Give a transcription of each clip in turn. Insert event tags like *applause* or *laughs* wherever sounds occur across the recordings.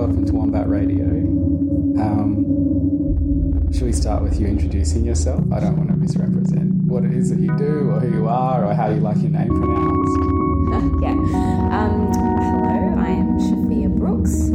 welcome to Wombat Radio. Um, should we start with you introducing yourself? I don't want to misrepresent what it is that you do, or who you are, or how you like your name pronounced. *laughs* yeah. Um, hello, I am Shafia Brooks,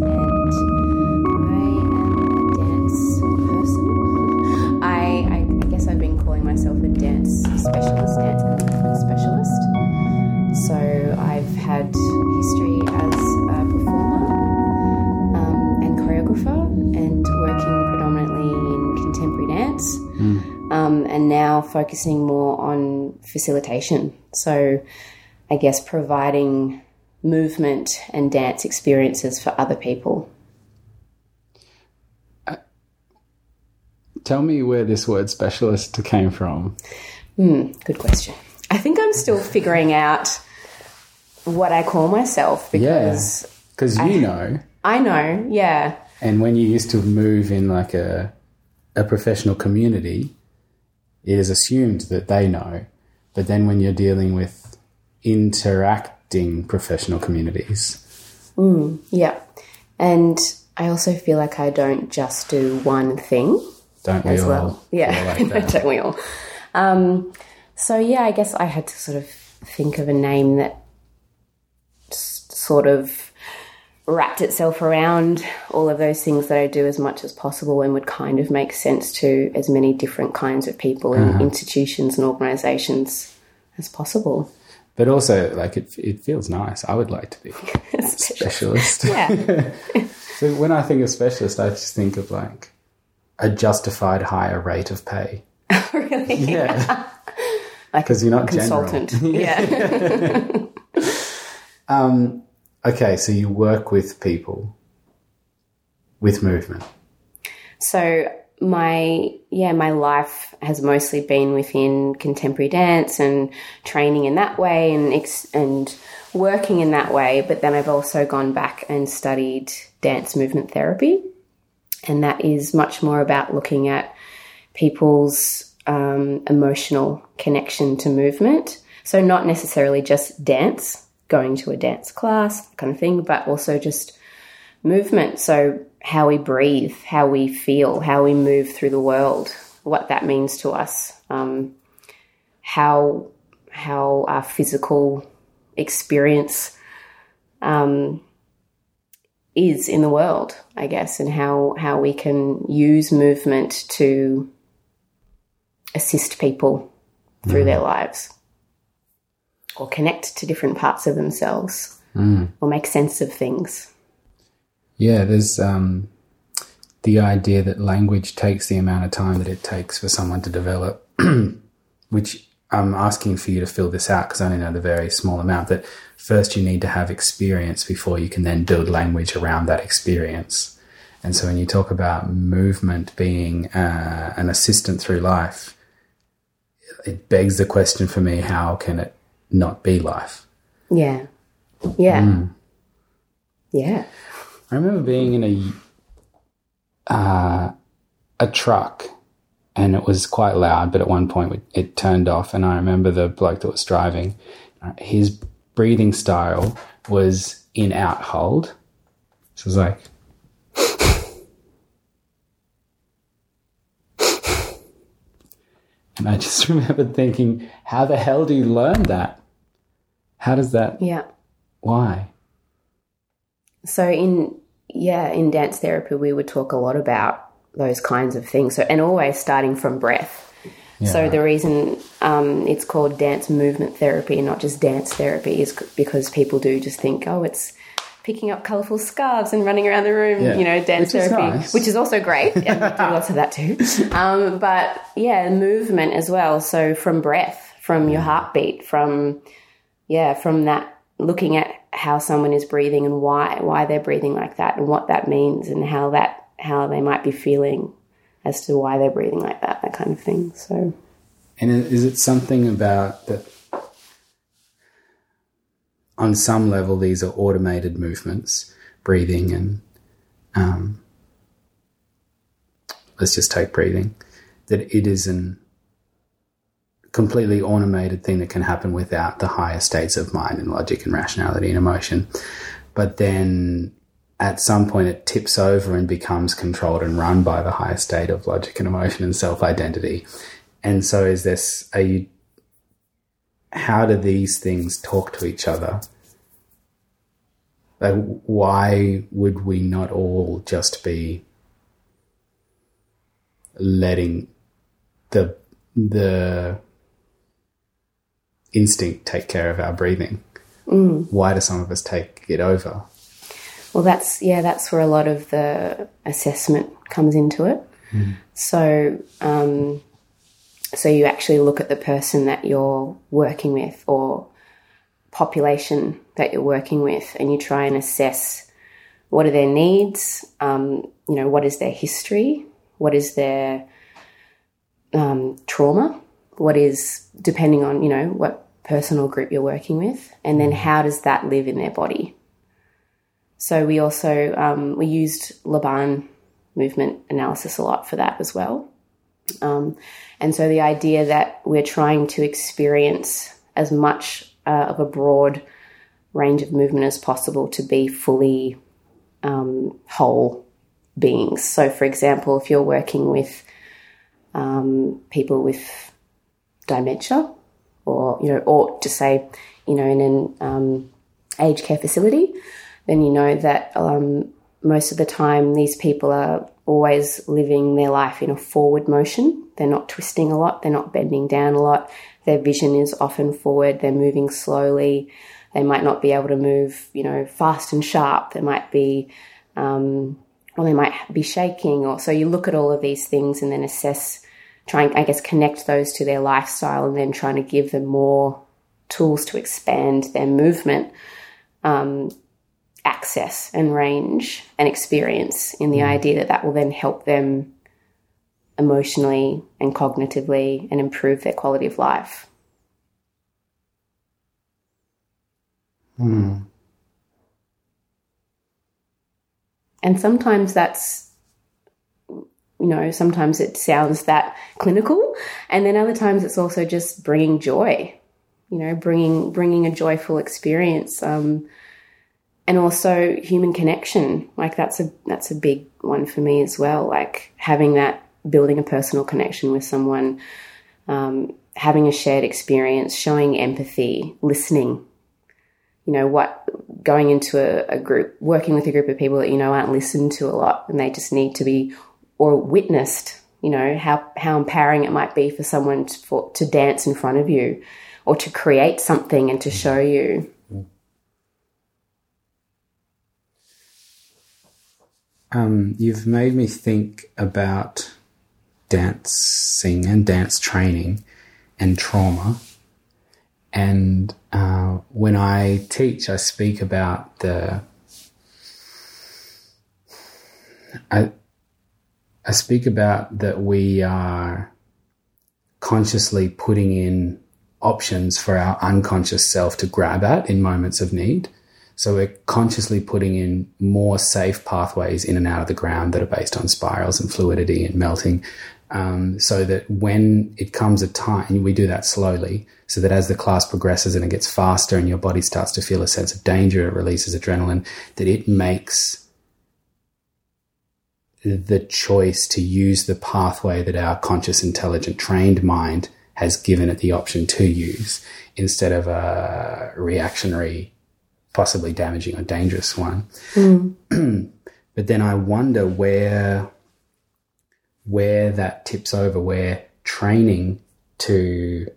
focusing more on facilitation. So, I guess providing movement and dance experiences for other people. Tell me where this word specialist came from. Hmm, good question. I think I'm still figuring out what I call myself because Yeah, because you know, I know, yeah, and when you used to move in like a a professional community, it is assumed that they know. But then when you're dealing with interacting professional communities, yeah. And I also feel like I don't just do one thing. don't we as all? well. Yeah, like *laughs* don't we all? Um, so yeah, I guess I had to sort of think of a name that sort of wrapped itself around all of those things that I do as much as possible and would kind of make sense to as many different kinds of people and mm-hmm. institutions and organizations as possible. But also, like it, it feels nice. I would like to be *laughs* a specialist. Yeah. *laughs* So when I think of specialist, I just think of like a justified higher rate of pay. *laughs* Oh, really? Yeah, Like 'Cause you're not consultant. yeah. Um, Okay, so you work with people with movement. So my yeah, my life has mostly been within contemporary dance and training in that way and ex- and working in that way. But then I've also gone back and studied dance movement therapy, and that is much more about looking at people's um, emotional connection to movement. So not necessarily just dance, going to a dance class, kind of thing, but also just movement. So, how we breathe, how we feel, how we move through the world, what that means to us, um, how how our physical experience um, is in the world, I guess, and how how we can use movement to assist people through their lives or connect to different parts of themselves or make sense of things. Yeah, there's um, the idea that language takes the amount of time that it takes for someone to develop, *clears throat* which I'm asking for you to fill this out because I only know the very small amount. That first you need to have experience before you can then build language around that experience. And so when you talk about movement being uh, an assistant through life, it begs the question for me: How can it not be life? Yeah. Yeah. Yeah. I remember being in a uh, a truck, and it was quite loud. But at one point, it, it turned off, and I remember the bloke that was driving. His breathing style was in out hold. So it was like. And I *laughs* just remember thinking, how the hell do you learn that? How does that? Yeah. Why? So in yeah, in dance therapy we would talk a lot about those kinds of things. So and always starting from breath. Yeah. So the reason um, it's called dance movement therapy and not just dance therapy is because people do just think, oh, it's picking up colourful scarves and running around the room, Yeah. you know, dance Which is therapy, nice. which is also great. *laughs* And we do lots of that too. Um, but yeah, movement as well. So from breath, from your heartbeat, from yeah, from that looking at how someone is breathing and why why they're breathing like that and what that means and how that how they might be feeling as to why they're breathing like that, that kind of thing. So And is it something about that? On some level, these are automated movements, breathing, and um, let's just take breathing. That it is an completely automated thing that can happen without the higher states of mind and logic and rationality and emotion. But then at some point it tips over and becomes controlled and run by the higher state of logic and emotion and self identity. And so, is this, are you, how do these things talk to each other? Like, why would we not all just be letting the, the instinct take care of our breathing? Mm. Why do some of us take it over? Well, that's yeah, that's where a lot of the assessment comes into it. So, um, so you actually look at the person that you're working with or population that you're working with, and you try and assess what are their needs. Um, you know, what is their history? What is their um, trauma? What is depending on you know what personal group you're working with, and then how does that live in their body? So we also um, we used Laban movement analysis a lot for that as well. Um, and so the idea that we're trying to experience as much uh, of a broad range of movement as possible to be fully um, whole beings. So, for example, if you're working with um, people with dementia, or you know, or to say, you know, in an um, aged care facility, then you know that um, most of the time these people are always living their life in a forward motion. They're not twisting a lot, they're not bending down a lot. Their vision is often forward, they're moving slowly. They might not be able to move, you know, fast and sharp. They might be, um, or they might be shaking. Or so you look at all of these things and then assess, trying, I guess connect those to their lifestyle, and then trying to give them more tools to expand their movement um, access and range and experience in the idea that that will then help them emotionally and cognitively and improve their quality of life. And sometimes that's, you know, sometimes it sounds that clinical, and then other times it's also just bringing joy, you know, bringing bringing a joyful experience. Um, and also human connection. Like that's a that's a big one for me as well. Like having that building a personal connection with someone um, having a shared experience showing empathy listening. You know what going into a, a group working with a group of people that you know aren't listened to a lot and they just need to be or witnessed you know how how empowering it might be for someone to, for, to dance in front of you or to create something and to show you Um, you've made me think about dancing and dance training and trauma. And uh, when I teach, I speak about the. I, I speak about that we are consciously putting in options for our unconscious self to grab at in moments of need. So we're consciously putting in more safe pathways in and out of the ground that are based on spirals and fluidity and melting. Um, so that when it comes a time, we do that slowly, so that as the class progresses and it gets faster and your body starts to feel a sense of danger, it releases adrenaline, that it makes the choice to use the pathway that our conscious, intelligent, trained mind has given it the option to use instead of a reactionary possibly damaging or dangerous one. Mm. *clears throat* but then I wonder where where that tips over, where training to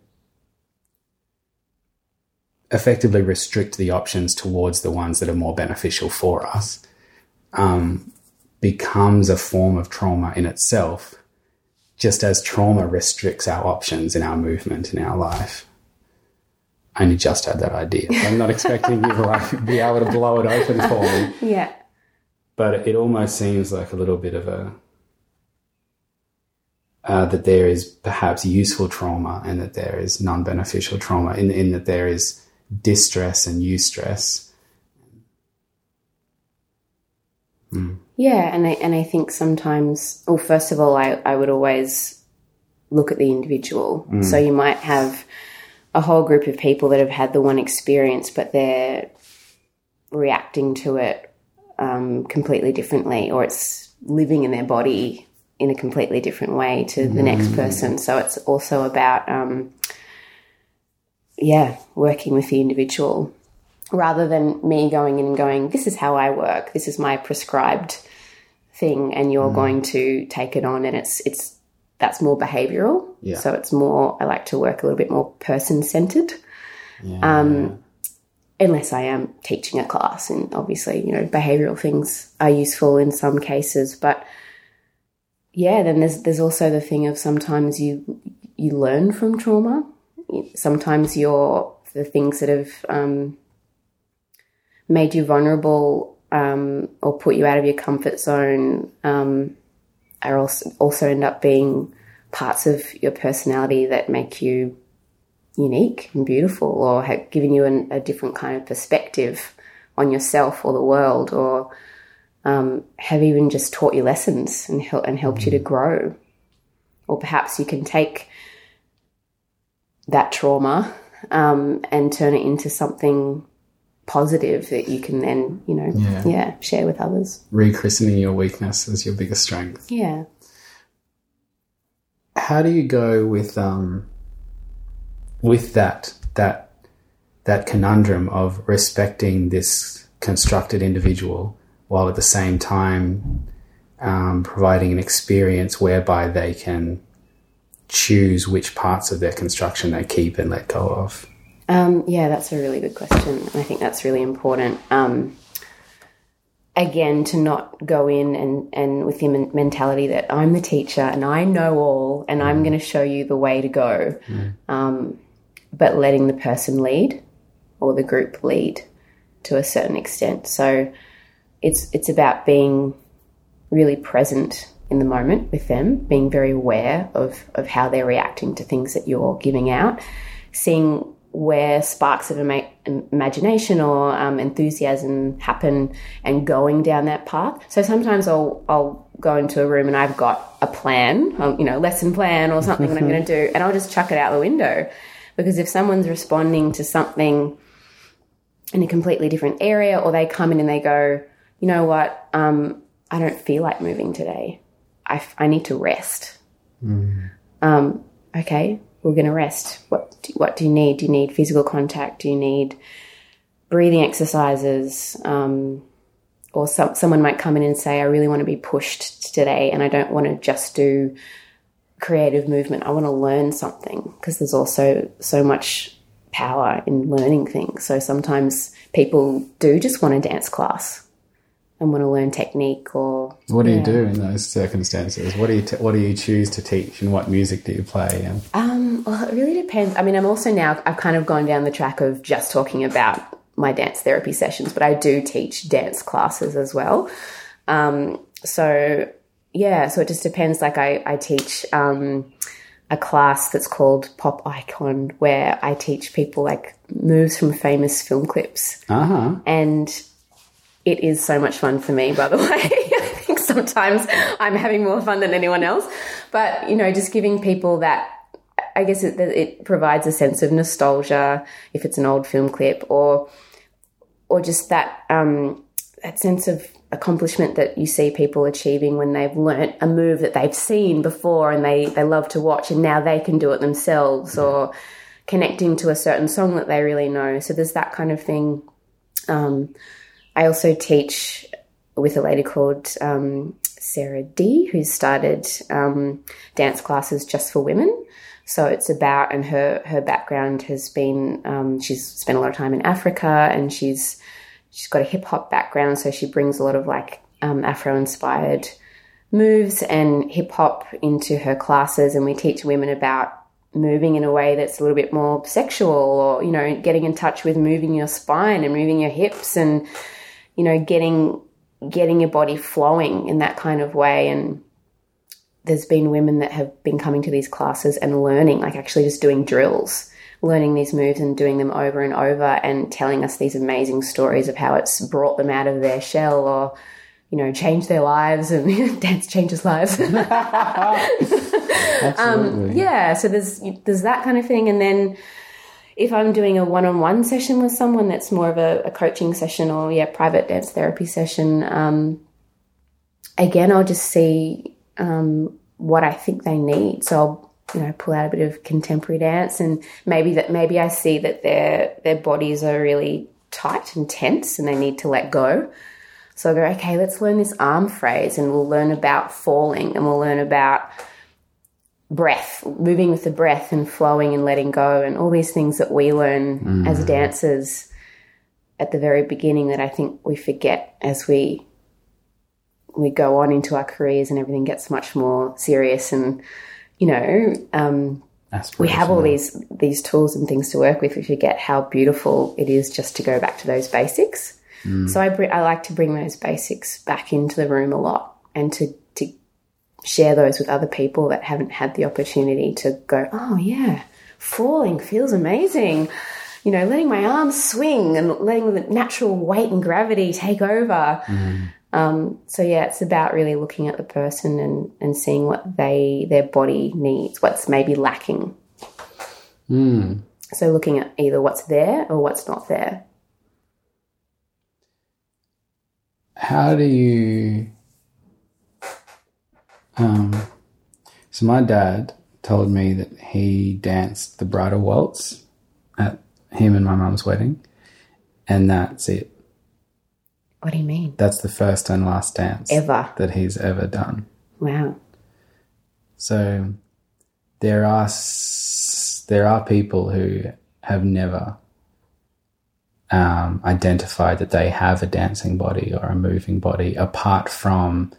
effectively restrict the options towards the ones that are more beneficial for us um, becomes a form of trauma in itself, just as trauma restricts our options in our movement in our life. I only just had that idea. I'm not expecting you to like be able to blow it open for me. Yeah. But it almost seems like a little bit of a uh, that there is perhaps useful trauma and that there is non-beneficial trauma in, in that there is distress and eustress. Mm. Yeah, and I and I think sometimes well first of all I, I would always look at the individual. Mm. So you might have a whole group of people that have had the one experience, but they're reacting to it um, completely differently, or it's living in their body in a completely different way to the next person. So it's also about, um, yeah, working with the individual rather than me going in and going, this is how I work, this is my prescribed thing, and you're going to take it on. And it's, it's, that's more behavioral. Yeah. So it's more, I like to work a little bit more person centered Yeah. um, unless I am teaching a class. And obviously, you know, behavioral things are useful in some cases, but yeah, then there's there's also the thing of sometimes you you learn from trauma. Sometimes you're the things that have um, made you vulnerable um, or put you out of your comfort zone um, are also also end up being parts of your personality that make you unique and beautiful or have given you an, a different kind of perspective on yourself or the world or um, have even just taught you lessons and, hel- and helped you to grow. Or perhaps you can take that trauma um, and turn it into something positive that you can then you know Yeah. yeah share with others Rechristening your weakness as your biggest strength. yeah How do you go with um with that that that conundrum of respecting this constructed individual while at the same time um, providing an experience whereby they can choose which parts of their construction they keep and let go of? Um, yeah, that's a really good question. and I think that's really important. Um, again, to not go in and, and with the men- mentality that I'm the teacher and I know all and I'm going to show you the way to go, um, but letting the person lead or the group lead to a certain extent. So it's it's about being really present in the moment with them, being very aware of, of how they're reacting to things that you're giving out, seeing where sparks of ima- imagination or um, enthusiasm happen and going down that path. So sometimes I'll, I'll go into a room and I've got a plan, you know, lesson plan or something that I'm going to do, and I'll just chuck it out the window. Because if someone's responding to something in a completely different area, or they come in and they go, you know what, um, I don't feel like moving today. I, f- I need to rest. Um, okay, we're going to rest. What do, what do you need? Do you need physical contact? Do you need breathing exercises? Um, or some, someone might come in and say, I really want to be pushed today and I don't want to just do creative movement. I want to learn something because there's also so much power in learning things. So sometimes people do just want a dance class and want to learn technique or What do you do in those circumstances? What do you t- what do you choose to teach, and what music do you play? And Um, well, it really depends. I mean, I'm also now, I've kind of gone down the track of just talking about my dance therapy sessions, but I do teach dance classes as well. Um, so, yeah, so it just depends. Like, I, I teach um, a class that's called Pop Icon, where I teach people like moves from famous film clips. uh huh, And it is so much fun for me, by the *laughs* way. I think sometimes I'm having more fun than anyone else. But, you know, just giving people that, I guess it, it provides a sense of nostalgia if it's an old film clip or, or just that, um, that sense of accomplishment that you see people achieving when they've learnt a move that they've seen before and they, they love to watch and now they can do it themselves or connecting to a certain song that they really know. So there's that kind of thing. Um, I also teach with a lady called um, Sarah D, who's started um, dance classes just for women. So it's about, and her her background has been, um, she's spent a lot of time in Africa, and she's she's got a hip hop background, so she brings a lot of like um, Afro inspired moves and hip hop into her classes, and we teach women about moving in a way that's a little bit more sexual, or you know, getting in touch with moving your spine and moving your hips, and you know, getting getting your body flowing in that kind of way, and there's been women that have been coming to these classes and learning, like actually just doing drills, learning these moves and doing them over and over and telling us these amazing stories of how it's brought them out of their shell or, you know, changed their lives and *laughs* dance changes lives. *laughs* *laughs* absolutely. Um, yeah, so there's there's that kind of thing and then if I'm doing a one-on-one session with someone that's more of a, a coaching session or yeah, private dance therapy session, um, again, I'll just see um, what I think they need. So I'll you know pull out a bit of contemporary dance, and maybe that maybe I see that their their bodies are really tight and tense, and they need to let go. So I go, okay, let's learn this arm phrase, and we'll learn about falling, and we'll learn about breath, moving with the breath and flowing and letting go, and all these things that we learn as dancers at the very beginning that I think we forget as we we go on into our careers and everything gets much more serious and you know um, we have all these these tools and things to work with. We forget how beautiful it is just to go back to those basics. So I, br- I like to bring those basics back into the room a lot and to share those with other people that haven't had the opportunity to go oh yeah falling feels amazing you know letting my arms swing and letting the natural weight and gravity take over um, so yeah, it's about really looking at the person and, and seeing what they their body needs, what's maybe lacking. So looking at either what's there or what's not there. How do you? Um, so my dad told me that he danced the bridal waltz at him and my mum's wedding, and that's it. What do you mean? That's the first and last dance Ever. that he's ever done. Wow. So there are there are people who have never um, identified that they have a dancing body or a moving body, apart from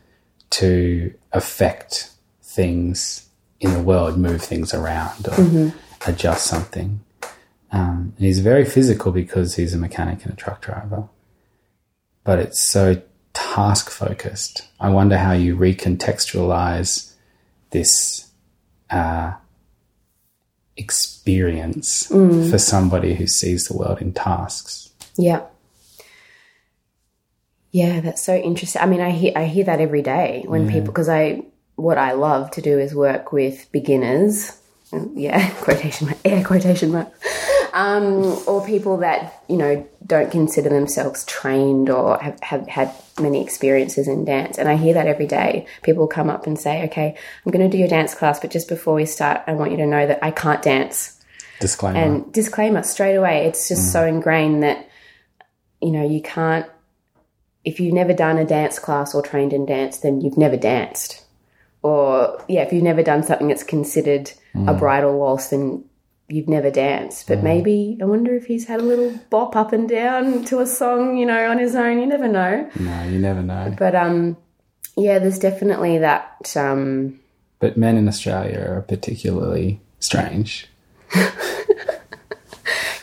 to affect things in the world, move things around or adjust something. Um, and he's very physical because he's a mechanic and a truck driver, but it's so task focused. I wonder how you recontextualize this uh, experience for somebody who sees the world in tasks. Yeah. Yeah, that's so interesting. I mean, I hear I hear that every day when people because I what I love to do is work with beginners. Yeah, *laughs* quotation mark, air quotation mark. Um, or people that you know don't consider themselves trained or have, have had many experiences in dance, and I hear that every day. People come up and say, "Okay, I'm going to do your dance class, but just before we start, I want you to know that I can't dance." Disclaimer. And disclaimer straight away, it's just so ingrained that, you know, you can't, if you've never done a dance class or trained in dance, then you've never danced. Or, yeah, if you've never done something that's considered a bridal waltz, then you've never danced. But maybe, I wonder if he's had a little bop up and down to a song, you know, on his own. You never know. no, you never know. But, um, yeah, there's definitely that, um, But men in Australia are particularly strange. *laughs*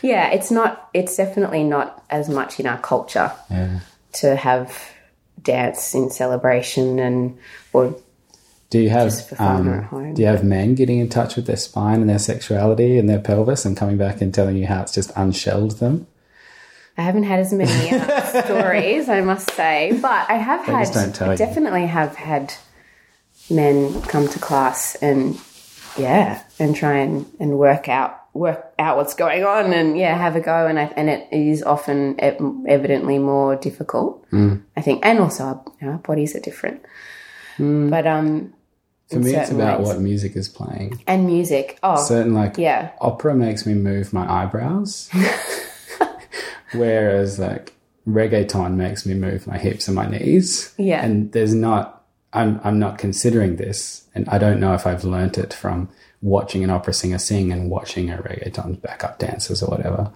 yeah, it's not, it's definitely not as much in our culture. Yeah. To have dance in celebration and or Do you have Just for fun or at um, home. do you have men getting in touch with their spine and their sexuality and their pelvis and coming back and telling you how it's just unshelled them? I haven't had as many uh, *laughs* stories, I must say, but I have had don't tell I you. definitely have had men come to class and yeah, and try and, and work out work out what's going on and yeah, have a go and I, and it is often evidently more difficult. Mm. I think, and also our, you know, our bodies are different. But um, For me, it's about ways. what music is playing. and music. Oh, Certain like yeah. opera makes me move my eyebrows, *laughs* whereas like reggaeton makes me move my hips and my knees. Yeah. and there's not. I'm I'm not considering this, and I don't know if I've learnt it from watching an opera singer sing and watching a reggaeton backup dancers or whatever.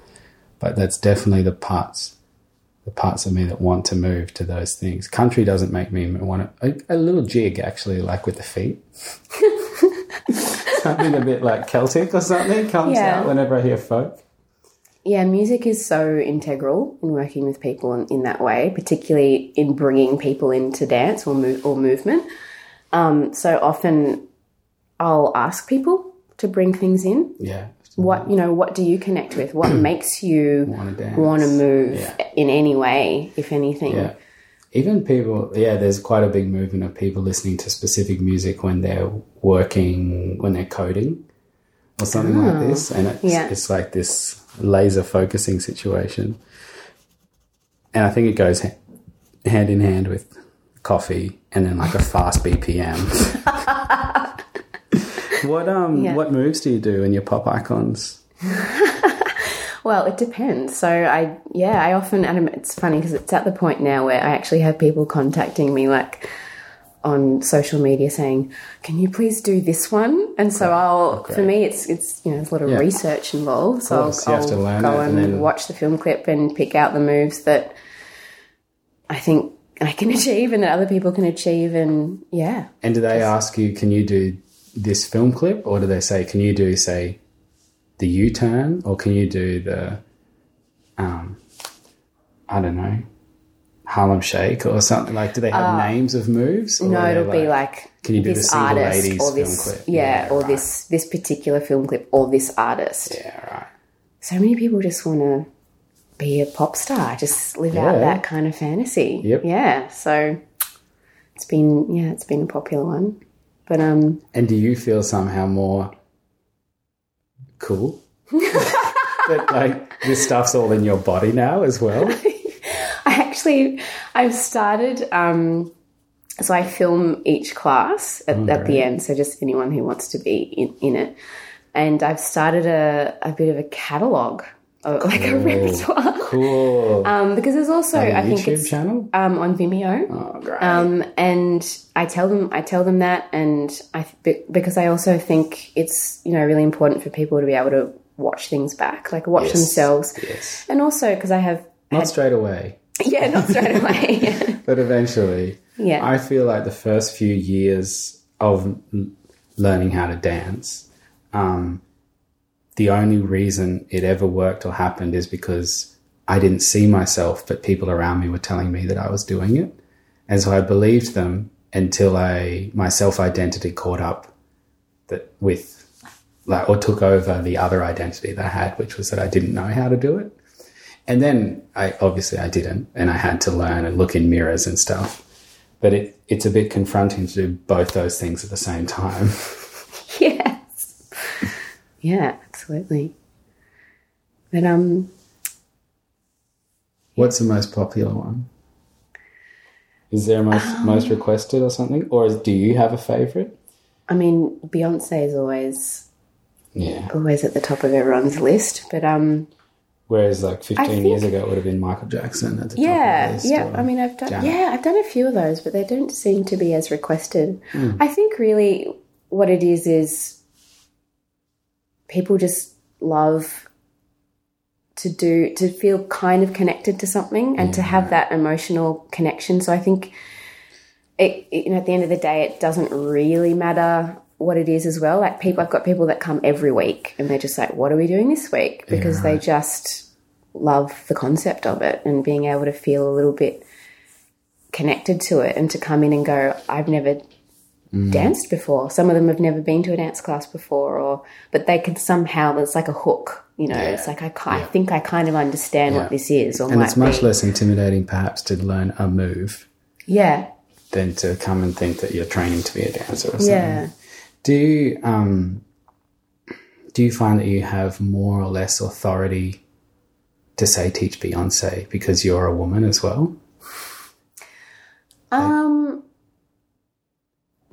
But that's definitely the parts, the parts of me that want to move to those things. Country doesn't make me want to. A, a little jig actually, like with the feet. *laughs* something a bit like Celtic or something comes Yeah. out whenever I hear folk. Yeah, music is so integral in working with people in, in that way, particularly in bringing people into dance or move, or movement. Um, so often, I'll ask people to bring things in. Yeah. What you know, what do you connect with? What *clears throat* makes you want to move Yeah. in any way, if anything? Yeah. Even people, yeah, there's quite a big movement of people listening to specific music when they're working, when they're coding. or something like oh, this, and it's, Yeah. it's like this laser focusing situation. And I think it goes ha- hand in hand with coffee and then like a fast BPM. *laughs* what um Yeah. what moves do you do in your pop icons? *laughs* Well, it depends. So I, yeah, I often, and it's funny because it's at the point now where I actually have people contacting me like on social media saying, "Can you please do this one?" And so I'll, for me, it's it's you know there's a lot of Yeah. research involved. So course, I'll, I'll go and, and watch the film clip and pick out the moves that I think I can *laughs* achieve and that other people can achieve, and yeah, And do they ask you, can you do this film clip, or do they say, can you do say the U turn, or can you do the um I don't know Harlem Shake or something like? Do they have names of moves? or Uh, no, it'll be like Can you do the this single artist or film this, clip? yeah, Yeah, or right. this this particular film clip or this artist. yeah, right. so many people just want to be a pop star, just live Yeah. out that kind of fantasy. Yep. Yeah. So it's been yeah, it's been a popular one. But um And do you feel somehow more cool? *laughs* that like this stuff's all in your body now as well. *laughs* I actually I've started um so I film each class at, at the end, so just anyone who wants to be in, in it. And I've started a, a bit of a catalogue, of, *laughs* like a repertoire. Cool. Um, because there's also a I think YouTube it's channel. um, on Vimeo. Oh, great. Um, and I tell them, I tell them that, and I be- because I also think it's you know really important for people to be able to watch things back, like watch Yes. themselves, yes. and also because I have, Not straight away. *laughs* yeah, not straight away, *laughs* But eventually, yeah, I feel like the first few years of learning how to dance, um, the only reason it ever worked or happened is because I didn't see myself, but people around me were telling me that I was doing it. And so I believed them until I my self identity caught up that with like or took over the other identity that I had, which was that I didn't know how to do it. And then I obviously I didn't, and I had to learn and look in mirrors and stuff. But it it's a bit confronting to do both those things at the same time. *laughs* yes, yeah, absolutely. But um, What's the most popular one? Is there a most most requested or something, or is, do you have a favorite? I mean, Beyonce is always Yeah. always at the top of everyone's list, but um. Whereas like fifteen think- years ago, it would have been Michael Jackson at the top Yeah, of the list. yeah. I mean, I've done Janet. yeah, I've done a few of those, but they don't seem to be as requested. Hmm. I think really what it is is people just love to do to feel kind of connected to something and to have that emotional connection. So I think it, it- you know at the end of the day, it doesn't really matter what it is as well. Like people, I've got people that come every week and they're just like, "What are we doing this week?" Because they just love the concept of it and being able to feel a little bit connected to it and to come in and go, I've never danced before. Some of them have never been to a dance class before, or but they can somehow it's like a hook. You know, it's like I, I think I kind of understand what this is, or And it's much be. less intimidating, perhaps, to learn a move yeah, than to come and think that you're training to be a dancer or something. yeah. Do you, um, do you find that you have more or less authority to say teach Beyonce because you're a woman as well? Um,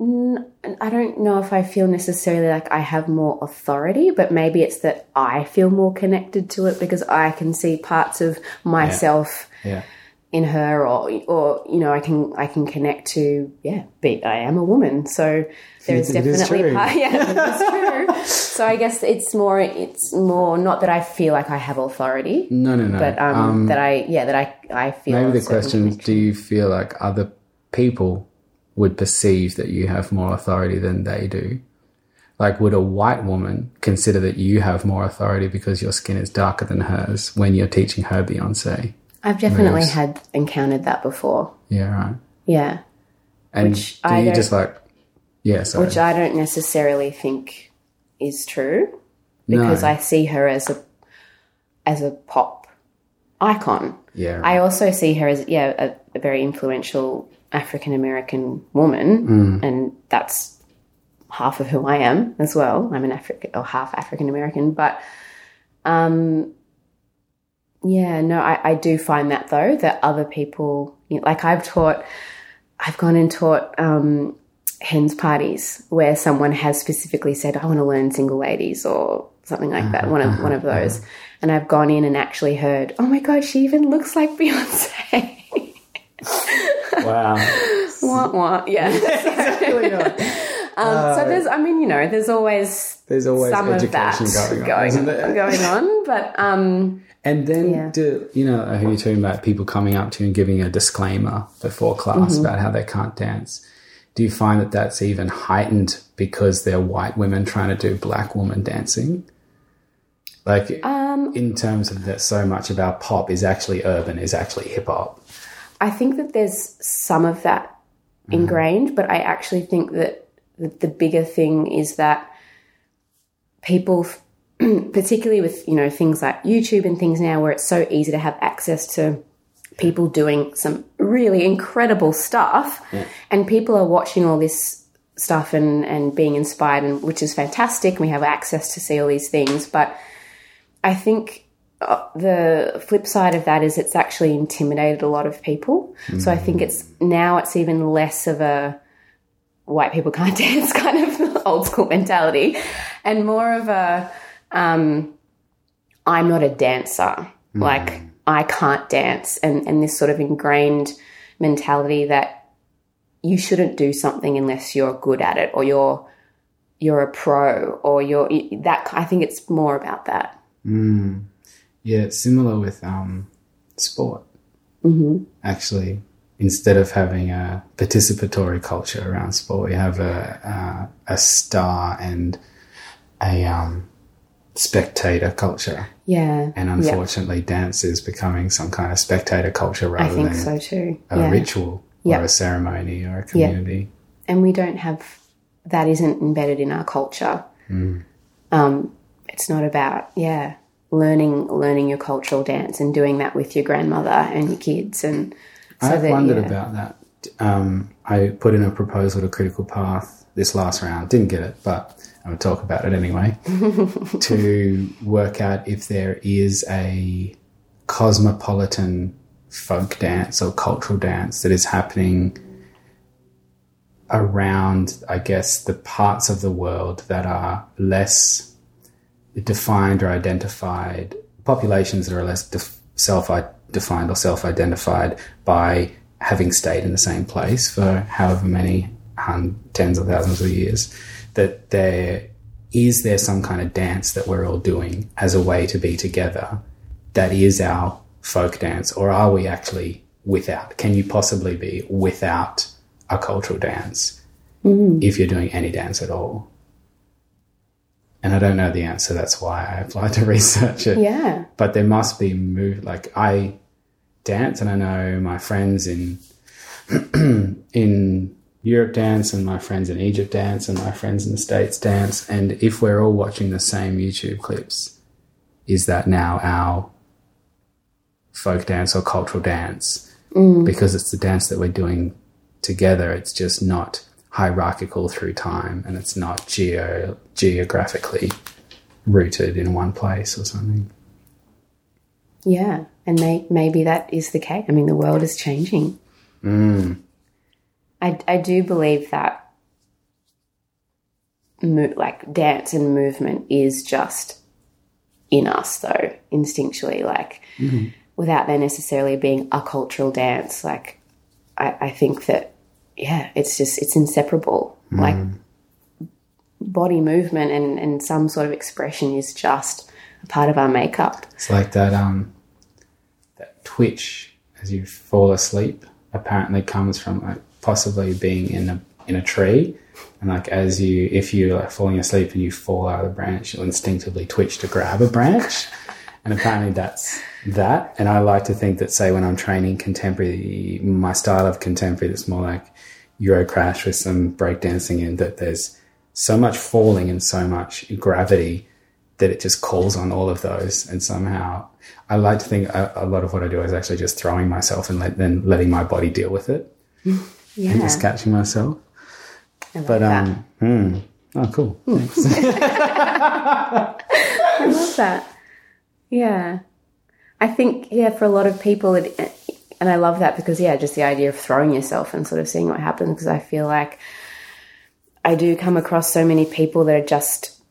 I don't know if I feel necessarily like I have more authority, but maybe it's that I feel more connected to it because I can see parts of myself Yeah. in her, or or you know, I can I can connect to yeah, be, I am a woman, so there's definitely part, *laughs* yeah, it's true. So I guess it's more it's more not that I feel like I have authority, No, no, no. but um, that I yeah that I I feel Maybe the question is do you feel like other people would perceive that you have more authority than they do? Like, would a white woman consider that you have more authority because your skin is darker than hers when you're teaching her Beyonce? I've definitely moves. had encountered that before. Yeah, right. Yeah. And Which do I you just like, yeah, sorry. Which I don't necessarily think is true because No. I see her as a as a pop icon. yeah, right. I also see her as yeah, a, a very influential African American woman Mm. and that's half of who I am as well. I'm an African or half African American, but um, yeah, no, I, I do find that though that other people, you know, like I've taught, I've gone and taught um, hens parties where someone has specifically said, "I want to learn single ladies" or something like that. One of one of those, and I've gone in and actually heard, "Oh my god, she even looks like *laughs* Beyonce." Wow. what? What? Yeah. *laughs* exactly. Um, so there's, I mean, you know, there's always There's always some of that education going on, isn't going on, but um, And then, Yeah. do, you know, I hear you talking about people coming up to you and giving a disclaimer before class Mm-hmm. about how they can't dance. Do you find that that's even heightened because they're white women trying to do black woman dancing? Like, Um, in terms of that, so much of our pop is actually urban, is actually hip hop. I think that there's some of that mm-hmm. ingrained, but I actually think that the, the bigger thing is that people, *clears throat* particularly with you know things like YouTube and things now, where it's so easy to have access to people doing some really incredible stuff, and people are watching all this stuff and and being inspired, and which is fantastic. We have access to see all these things, but I think Uh, the flip side of that is it's actually intimidated a lot of people. So I think it's now it's even less of a white people can't *laughs* dance kind of *laughs* old school mentality and more of a um, I'm not a dancer. Hmm. Like I can't dance and, and this sort of ingrained mentality that you shouldn't do something unless you're good at it or you're you're a pro or you're that I think it's more about that. Hmm. Yeah, it's similar with um, sport. Mm-hmm. Actually, instead of having a participatory culture around sport, we have a a, a star and a um, spectator culture. Yeah. And unfortunately, dance is becoming some kind of spectator culture I rather think than so too. a yeah. ritual or a ceremony or a community. And we don't have that isn't embedded in our culture. Mm. Um, it's not about yeah learning learning your cultural dance and doing that with your grandmother and your kids and so I've that, wondered yeah. about that. Um, I put in a proposal to Critical Path this last round, didn't get it, but I'm going to talk about it anyway. *laughs* to work out if there is a cosmopolitan folk dance or cultural dance that is happening around, I guess, the parts of the world that are less defined or identified, populations that are less def- self defined or self identified by having stayed in the same place for however many um, tens of thousands of years, that there is there some kind of dance that we're all doing as a way to be together that is our folk dance, or are we actually without? Can you possibly be without a cultural dance if you're doing any dance at all? And I don't know the answer. That's why I applied to *laughs* research it. yeah But there must be move like I dance, and I know my friends in *clears throat* in Europe dance, and my friends in Egypt dance, and my friends in the States dance. And if we're all watching the same YouTube clips, is that now our folk dance or cultural dance? Mm. Because it's the dance that we're doing together. It's just not hierarchical through time, and it's not geo geographically rooted in one place or something. yeah and may, maybe that is the case. I mean the world is changing. Mm. I, I do believe that mo- like dance and movement is just in us though instinctually like mm-hmm. without there necessarily being a cultural dance. Like I, I think that yeah it's just it's inseparable. Like body movement and, and some sort of expression is just a part of our makeup. It's like that um that twitch as you fall asleep apparently comes from like possibly being in a in a tree. And like as you if you're like falling asleep and you fall out of the branch you'll instinctively twitch to grab a branch and apparently that's that. And I like to think that say when I'm training contemporary my style of contemporary that's more like Euro crash with some breakdancing in that there's so much falling and so much gravity that it just calls on all of those. And somehow i like to think a, a lot of what i do is actually just throwing myself and let, then letting my body deal with it. Yeah *laughs* and just catching myself. Like but um hmm, Oh, cool. Thanks. *laughs* I love that. Yeah. I think, yeah, for a lot of people, it, and I love that because, yeah, just the idea of throwing yourself and sort of seeing what happens because I feel like I do come across so many people that are just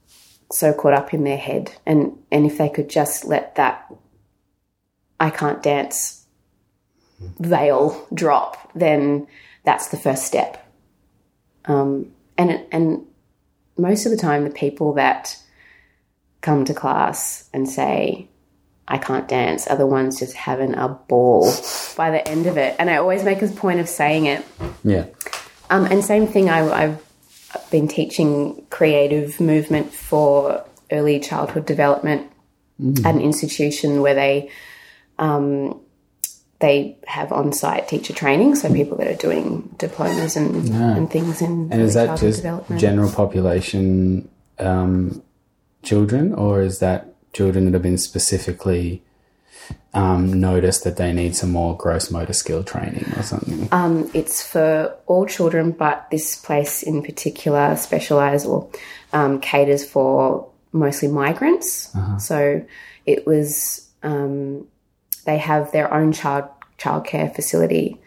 so caught up in their head. And, and if they could just let that I can't dance veil drop, then that's the first step. Um, and, and most of the time, the people that come to class and say, I can't dance, Other ones just having a ball by the end of it. And I always make a point of saying it. Yeah. Um, and same thing, I, I've been teaching creative movement for early childhood development at an institution where they um, they have on-site teacher training, so people that are doing diplomas and, and things in And is that childhood just development. general population um, children, or is that children that have been specifically um, noticed that they need some more gross motor skill training or something? Um, it's for all children, but this place in particular specialises or um, caters for mostly migrants. So it was um, they have their own child childcare facility,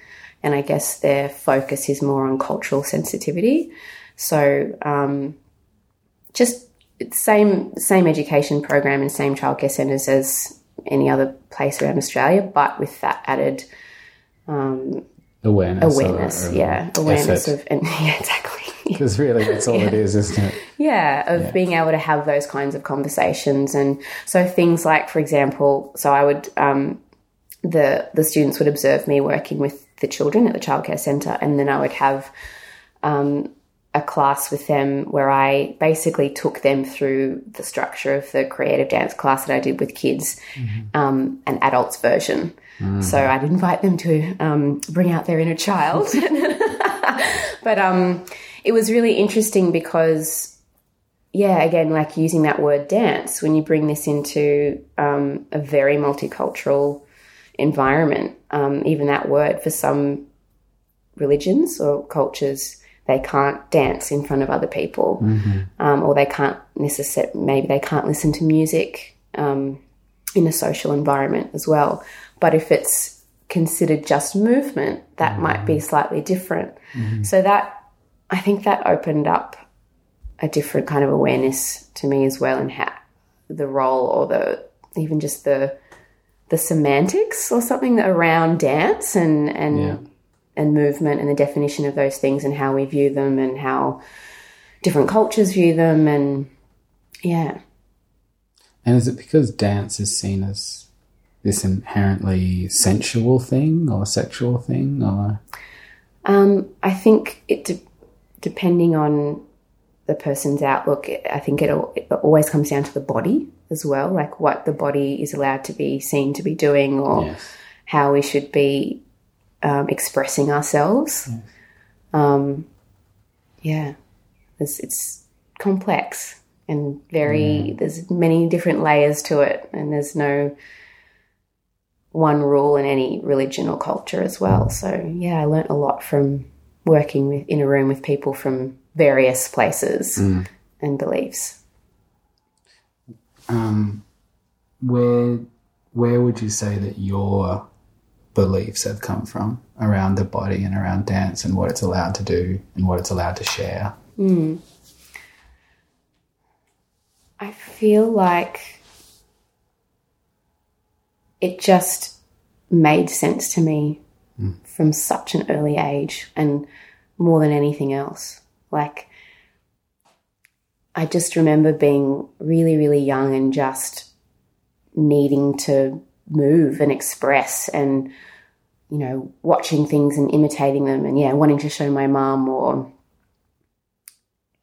and I guess their focus is more on cultural sensitivity. So um, just same same education program and same childcare centres as any other place around Australia, but with that added awareness. awareness, or yeah, awareness effort. of, and *laughs* yeah, exactly, Because really, that's all it is, isn't it? yeah, of being able to have those kinds of conversations, and so things like, for example, so I would, um, the the students would observe me working with the children at the childcare centre, and then I would have um, a class with them where I basically took them through the structure of the creative dance class that I did with kids, um, an adults version. So I'd invite them to um, bring out their inner child. *laughs* but um, it was really interesting because, yeah, again, like using that word dance, when you bring this into um, a very multicultural environment, um, even that word for some religions or cultures, they can't dance in front of other people, um, or they can't necessarily, maybe they can't listen to music um, in a social environment as well. But if it's considered just movement, that might be slightly different. So that, I think that opened up a different kind of awareness to me as well, and how the role or the even just the the semantics or something around dance and and Yeah. And movement and the definition of those things and how we view them and how different cultures view them and yeah. And is it because dance is seen as this inherently sensual thing or sexual thing or? Um, I think it de- depending on the person's outlook I think it, al- it always comes down to the body as well like what the body is allowed to be seen to be doing or yes. how we should be um, expressing ourselves. Um, yeah, it's, it's complex and very. There's many different layers to it, and there's no one rule in any religion or culture as well. So yeah, I learnt a lot from working with in a room with people from various places and beliefs. um where where would you say that your beliefs have come from around the body and around dance and what it's allowed to do and what it's allowed to share. Hmm. I feel like it just made sense to me hmm. from such an early age and more than anything else. Like, I just remember being really, really young and just needing to move and express and, you know, watching things and imitating them and, yeah, wanting to show my mum or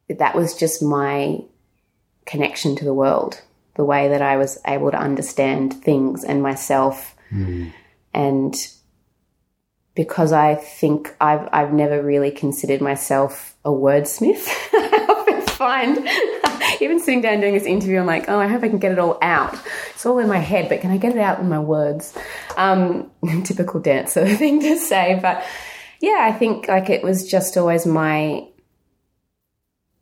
that was just my connection to the world, the way that I was able to understand things and myself. Hmm. And because I think I've, I've never really considered myself a wordsmith, *laughs* find, *laughs* even sitting down doing this interview, I'm like, oh, I hope I can get it all out. It's all in my head, but can I get it out in my words? Um, *laughs* typical dancer thing to say. But yeah, I think like it was just always my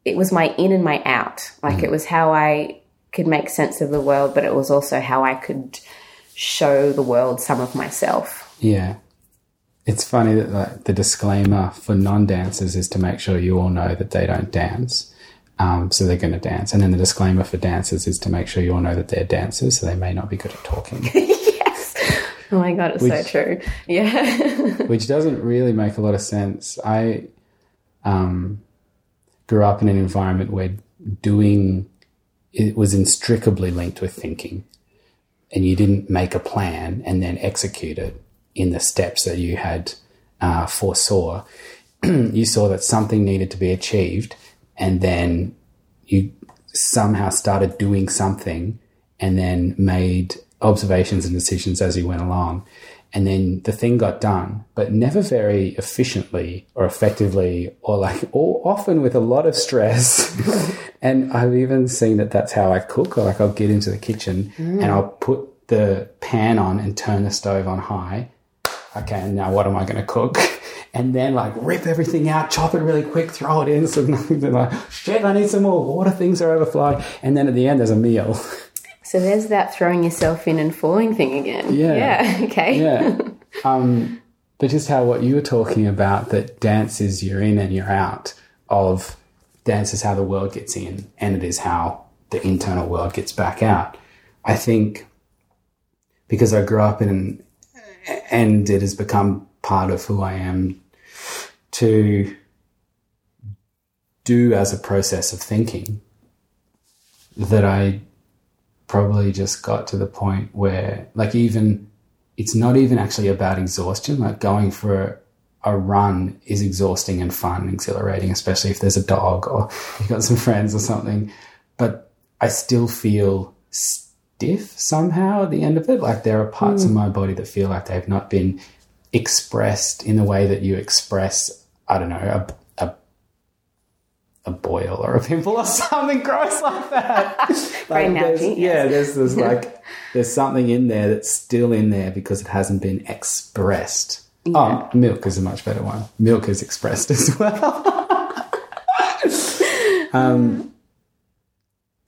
it was my in and my out. Like it was how I could make sense of the world, but it was also how I could show the world some of myself. Yeah. It's funny that like, the disclaimer for non dancers is to make sure you all know that they don't dance. Um, so they're going to dance. And then the disclaimer for dancers is to make sure you all know that they're dancers, so they may not be good at talking. *laughs* yes. Oh my God, it's so true. Yeah. *laughs* which doesn't really make a lot of sense. I um, grew up in an environment where doing it was inextricably linked with thinking, and you didn't make a plan and then execute it in the steps that you had uh, foresaw. *clears throat* you saw that something needed to be achieved, and then you somehow started doing something, and then made observations and decisions as you went along. And then the thing got done, but never very efficiently or effectively, or like, or often with a lot of stress. *laughs* and I've even seen that that's how I cook. Or like, I'll get into the kitchen mm. and I'll put the pan on and turn the stove on high. Okay, and now what am I going to cook? *laughs* and then like rip everything out, chop it really quick, throw it in. So *laughs* nothing like, shit, I need some more water. Things are overflowing. And then at the end, there's a meal. So there's that throwing yourself in and falling thing again. Yeah. Yeah. *laughs* Okay. Yeah. Um, but just how what you were talking about that dance is you're in and you're out of dance is how the world gets in and it is how the internal world gets back out. I think because I grew up in and it has become part of who I am to do as a process of thinking that I probably just got to the point where, like, even it's not even actually about exhaustion. Like, going for a, run is exhausting and fun and exhilarating, especially if there's a dog or *laughs* you've got some friends or something. But I still feel stiff somehow at the end of it. Like, there are parts mm. of my body that feel like they've not been expressed in the way that you express, I don't know, a, a boil or a pimple or *laughs* something gross like that. *laughs* like there's, yes. Yeah, there's, there's *laughs* like there's something in there that's still in there because it hasn't been expressed. Yeah. Oh, milk is a much better one. Milk is expressed as well. um,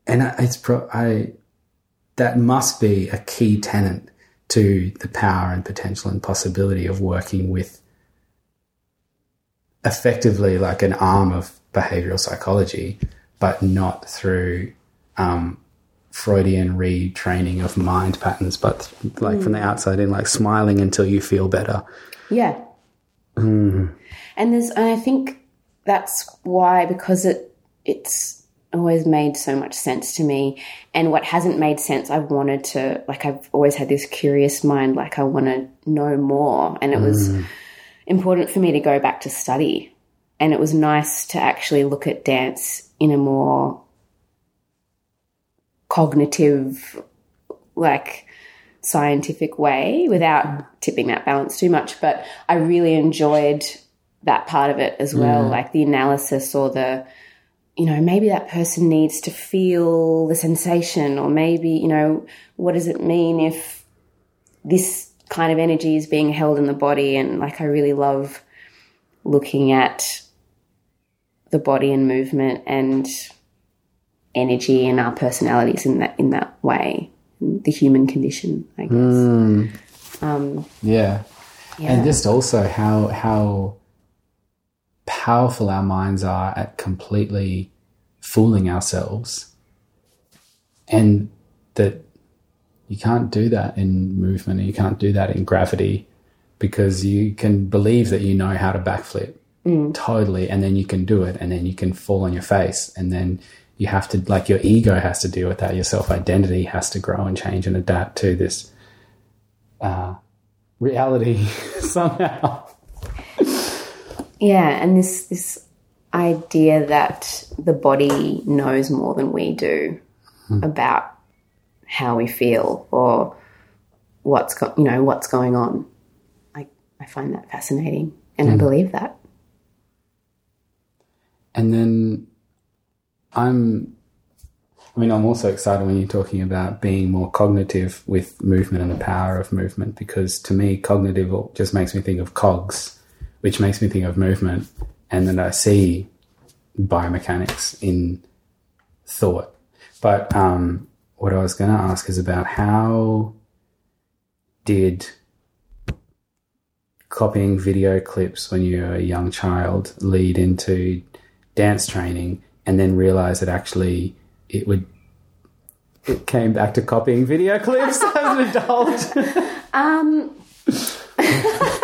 and it's pro- I that must be a key tenet to the power and potential and possibility of working with effectively like an arm of behavioral psychology, but not through um, Freudian retraining of mind patterns, but like mm. from the outside in, like smiling until you feel better. Yeah. Mm. And there's, and I think that's why because it it's always made so much sense to me, and what hasn't made sense, I've wanted to like I've always had this curious mind, like I want to know more, and it was mm. important for me to go back to study and it was nice to actually look at dance in a more cognitive, like scientific way without tipping that balance too much. But I really enjoyed that part of it as well, mm. like the analysis or the, you know, maybe that person needs to feel the sensation, or maybe, you know, what does it mean if this kind of energy is being held in the body? And like, I really love looking at the body and movement and energy and our personalities in that in that way, the human condition, I guess. Mm. Um, yeah. yeah, and just also how how powerful our minds are at completely fooling ourselves, and that you can't do that in movement, and you can't do that in gravity, because you can believe that you know how to backflip mm. totally and then you can do it and then you can fall on your face and then you have to like your ego has to deal with that your self identity has to grow and change and adapt to this uh, reality *laughs* somehow yeah and this this idea that the body knows more than we do mm. about how we feel or what's go- you know what's going on I I find that fascinating and mm. I believe that and then I'm, I mean, I'm also excited when you're talking about being more cognitive with movement and the power of movement, because to me, cognitive just makes me think of cogs, which makes me think of movement. And then I see biomechanics in thought. But um, what I was going to ask is about how did copying video clips when you were a young child lead into dance training and then realize that actually it would it came back to copying video clips *laughs* as an adult Um, *laughs*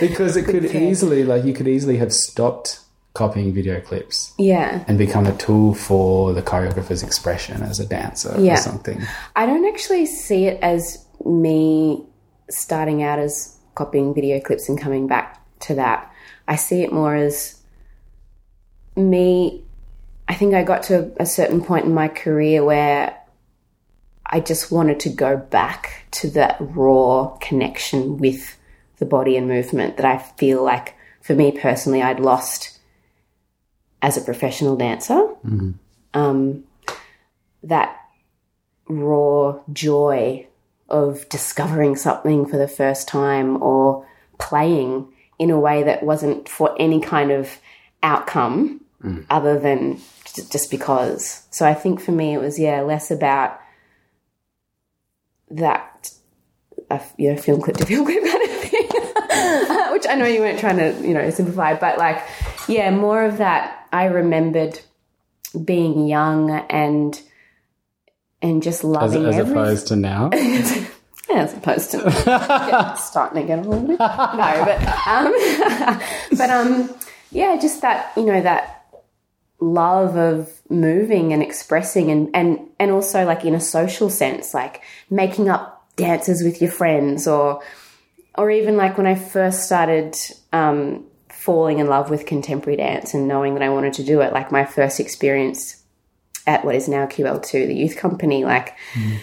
because it could easily like you could easily have stopped copying video clips yeah. and become a tool for the choreographer's expression as a dancer Yeah. or something I don't actually see it as me starting out as copying video clips and coming back to that. I see it more as me. I think I got to a certain point in my career where I just wanted to go back to that raw connection with the body and movement that I feel like, for me personally, I'd lost as a professional dancer. Um, that raw joy of discovering something for the first time or playing in a way that wasn't for any kind of outcome other than just because. So I think for me it was yeah less about that uh, you know film clip to film clip kind of thing, which I know you weren't trying to you know simplify, but like yeah more of that. I remembered being young and and just as, loving as everything. *laughs* opposed to now Yeah, as opposed to starting to get a little bit. *laughs* No, but um, *laughs* but um, yeah, just that you know that love of moving and expressing and and and also like in a social sense, like making up dances with your friends or or even like when I first started um, falling in love with contemporary dance and knowing that I wanted to do it, like my first experience at what is now QL2, the youth company, like mm.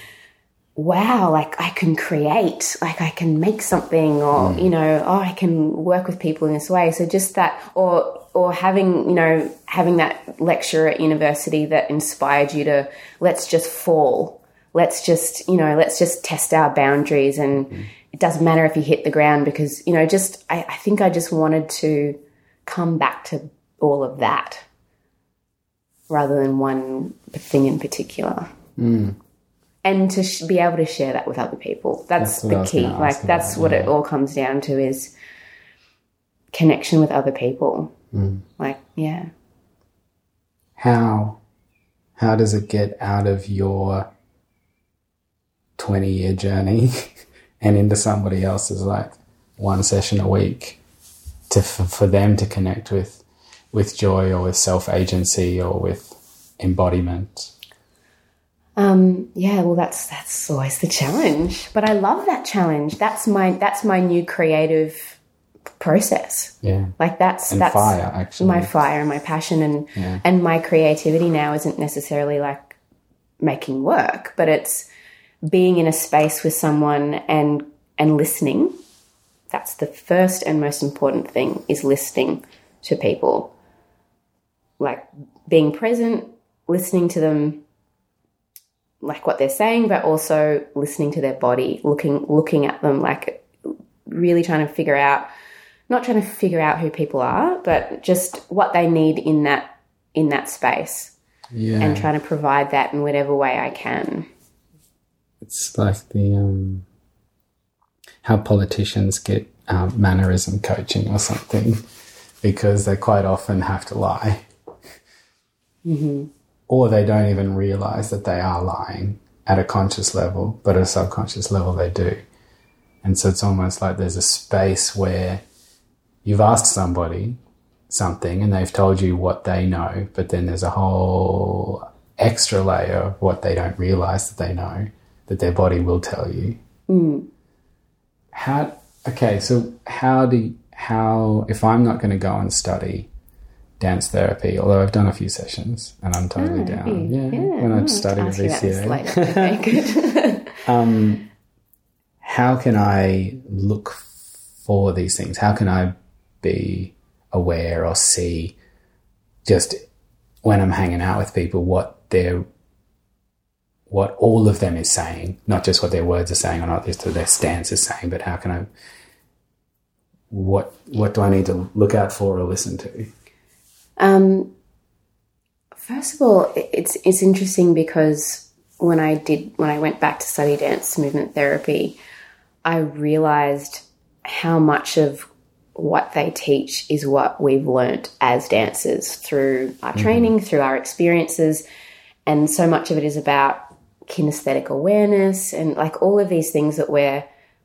wow, like I can create, like I can make something, or mm. you know, oh, I can work with people in this way. So just that, or or having you know having that lecture at university that inspired you to let's just fall, let's just you know let's just test our boundaries, and mm. It doesn't matter if you hit the ground because you know just I, I think I just wanted to come back to all of that rather than one thing in particular and to sh- be able to share that with other people. That's, That's the key. Like that's about, what it all comes down to is connection with other people. Mm. Like yeah, how how does it get out of your 20 year journey *laughs* and into somebody else's like one session a week to for, for them to connect with with joy or with self agency or with embodiment um, yeah. Well, that's that's always the challenge. But I love that challenge. That's my that's my new creative process. yeah Like that's and that's fire actually my fire and my passion and Yeah. and my creativity now isn't necessarily like making work but it's being in a space with someone and and listening that's the first and most important thing is listening to people. Like being present listening to them like what they're saying but also listening to their body looking looking at them like really trying to figure out not trying to figure out who people are, but just what they need in that in that space, yeah. And trying to provide that in whatever way I can. It's like the um how politicians get um, mannerism coaching or something because they quite often have to lie. Or they don't even realize that they are lying at a conscious level but at a subconscious level they do. And so it's almost like there's a space where you've asked somebody something and they've told you what they know but then there's a whole extra layer of what they don't realize that they know that their body will tell you how okay so how do how if i'm not going to go and study dance therapy although i've done a few sessions and i'm totally down yeah, when i I'll studied at you VCA. later. Okay, good. *laughs* *laughs* um, how can I look for these things? How can I be aware or see just when I'm hanging out with people what they're what all of them is saying, not just what their words are saying or not just what their stance is saying, but how can I what what do I need to look out for or listen to? um, First of all, it's it's interesting because when I did when I went back to study dance movement therapy, I realized how much of what they teach is what we've learnt as dancers through our training, through our experiences, and so much of it is about kinesthetic awareness and like all of these things that we're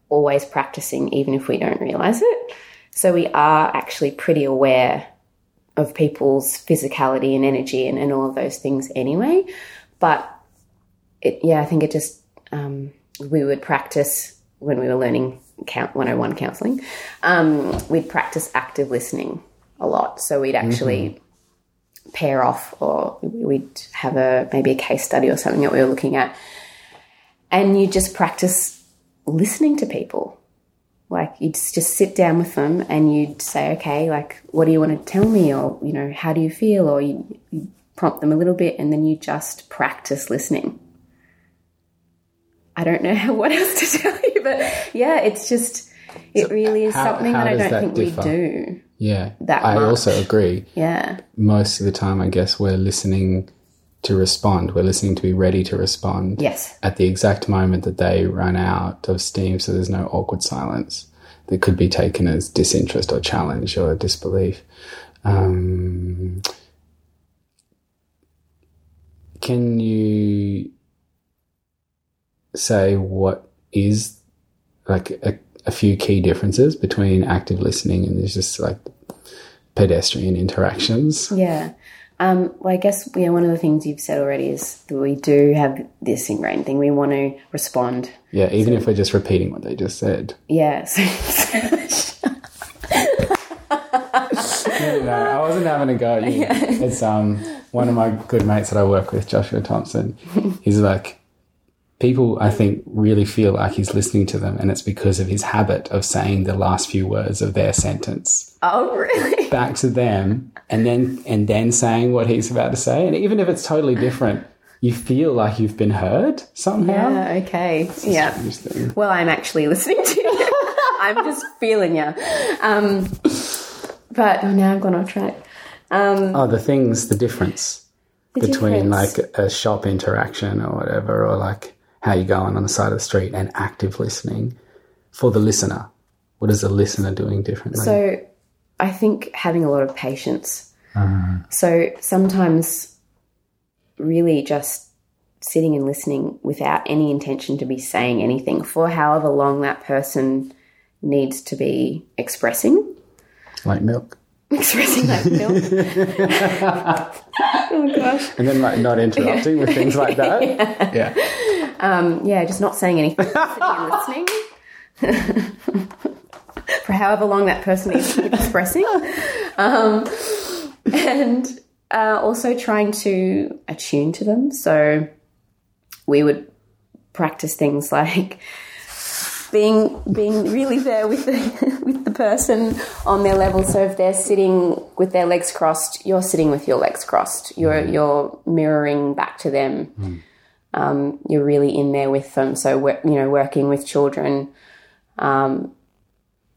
always practicing even if we don't realize it. So we are actually pretty aware of people's physicality and energy and, and all of those things anyway. But it, yeah, I think it just, um, we would practice when we were learning count 101 counseling, um, we'd practice active listening a lot. So we'd actually pair off or we'd have a, maybe a case study or something that we were looking at. And you just practice listening to people. Like you'd just sit down with them and you'd say, okay, like, what do you want to tell me? Or, you know, how do you feel? Or you, you prompt them a little bit and then you just practice listening. I don't know *laughs* how, what else to *laughs* tell you, but yeah, it's just, it really is how- something how that I don't think differ? we do. Yeah. That I much. also agree. Yeah. Most of the time, I guess we're listening to respond. We're listening to be ready to respond Yes. at the exact moment that they run out of steam, so there's no awkward silence that could be taken as disinterest or challenge or disbelief. Um, can you say what is like a, a few key differences between active listening and there's just like pedestrian interactions? Yeah. Um, well, I guess yeah, one of the things you've said already is that we do have this ingrained thing. We want to respond. Yeah, even if we're just repeating what they just said. Yeah. So, no, I wasn't having a go at you. *laughs* It's um one of my good mates that I work with, Joshua Thompson. He's like, people I think really feel like he's listening to them, and it's because of his habit of saying the last few words of their sentence oh, really? *laughs* back to them, and then and then saying what he's about to say. And even if it's totally different, you feel like you've been heard somehow. Yeah. Okay. Yeah. Well, I'm actually listening to you. *laughs* I'm just feeling you. Um, but oh, now I've gone off track. Um, Oh, the things, the difference. the between difference. like a shop interaction or whatever, or like how you going on the side of the street and active listening for the listener. What is the listener doing differently? So I think having a lot of patience. Mm-hmm. So sometimes really just sitting and listening without any intention to be saying anything for however long that person needs to be expressing. like milk. *laughs* Expressing that milk. *laughs* oh gosh. And then like not interrupting with things like that. *laughs* Yeah. Um, yeah, just not saying anything, and listening. For however long that person is expressing. Um, and uh, also trying to attune to them. So we would practice things like being being really there with the *laughs* with the person on their level. So if they're sitting with their legs crossed, you're sitting with your legs crossed. You're you're mirroring back to them. Um, you're really in there with them. So you know, working with children. Um,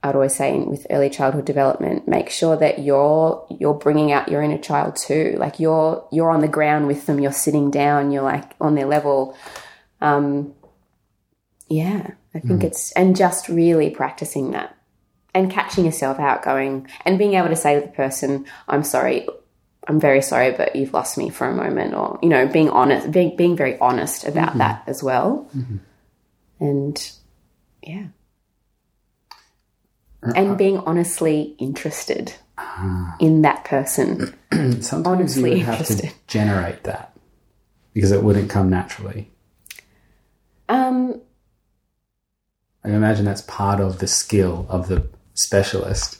I'd always say with early childhood development, make sure that you're you're bringing out your inner child too. Like you're you're on the ground with them. You're sitting down. You're like on their level. Um, yeah, I think mm. it's and just really practicing that and catching yourself out going and being able to say to the person, "I'm sorry, I'm very sorry, but you've lost me for a moment," or you know, being honest, being being very honest about mm-hmm. that as well, mm-hmm. and yeah, uh, and uh, being honestly interested ah. in that person. *clears throat* Sometimes you Honestly would have to generate that because it wouldn't come naturally. Um, I imagine that's part of the skill of the specialist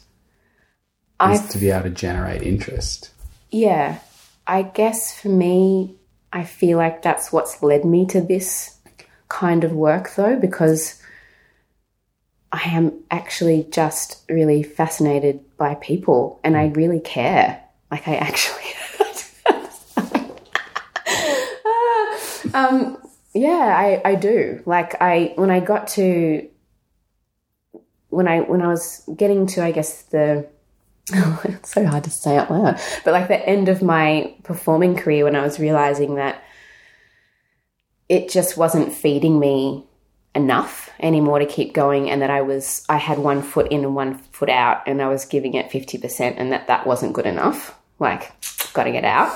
is to be able to generate interest. Yeah, I guess for me, I feel like that's what's led me to this kind of work, though, because I am actually just really fascinated by people and I really care. Like, I actually. *laughs* um, yeah, I, I do. Like, I, when I got to, when I, when I was getting to, I guess, the, *laughs* it's so hard to say out loud. But like the end of my performing career when I was realizing that it just wasn't feeding me enough anymore to keep going and that I was I had one foot in and one foot out and I was giving it 50% and that that wasn't good enough like got to get out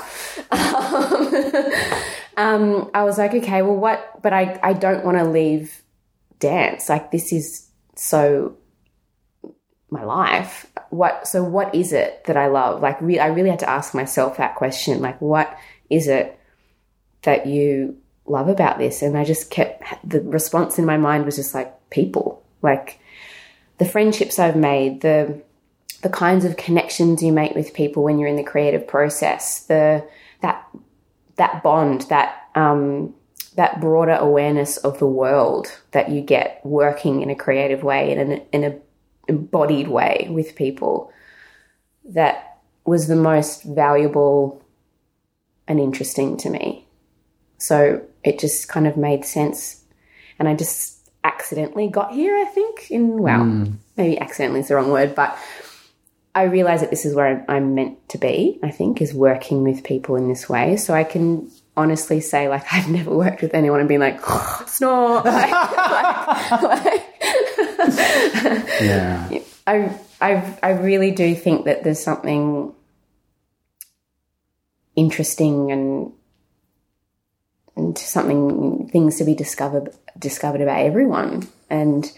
*laughs* um, I was like okay well what but I I don't want to leave dance like this is so my life what so what is it that I love like re- I really had to ask myself that question like what is it that you love about this? And I just kept the response in my mind was just like people, like the friendships I've made, the the kinds of connections you make with people when you're in the creative process, the that that bond, that um, that broader awareness of the world that you get working in a creative way in an in a embodied way with people, that was the most valuable and interesting to me. So it just kind of made sense. And I just accidentally got here, I think, in, well, mm. maybe accidentally is the wrong word, but I realize that this is where I'm meant to be, I think, is working with people in this way. So I can honestly say, like, *laughs* I've never worked with anyone and been like, oh, snort. *laughs* Like, like, like yeah. *laughs* I, I, I really do think that there's something interesting and and something things to be discovered discovered about everyone. And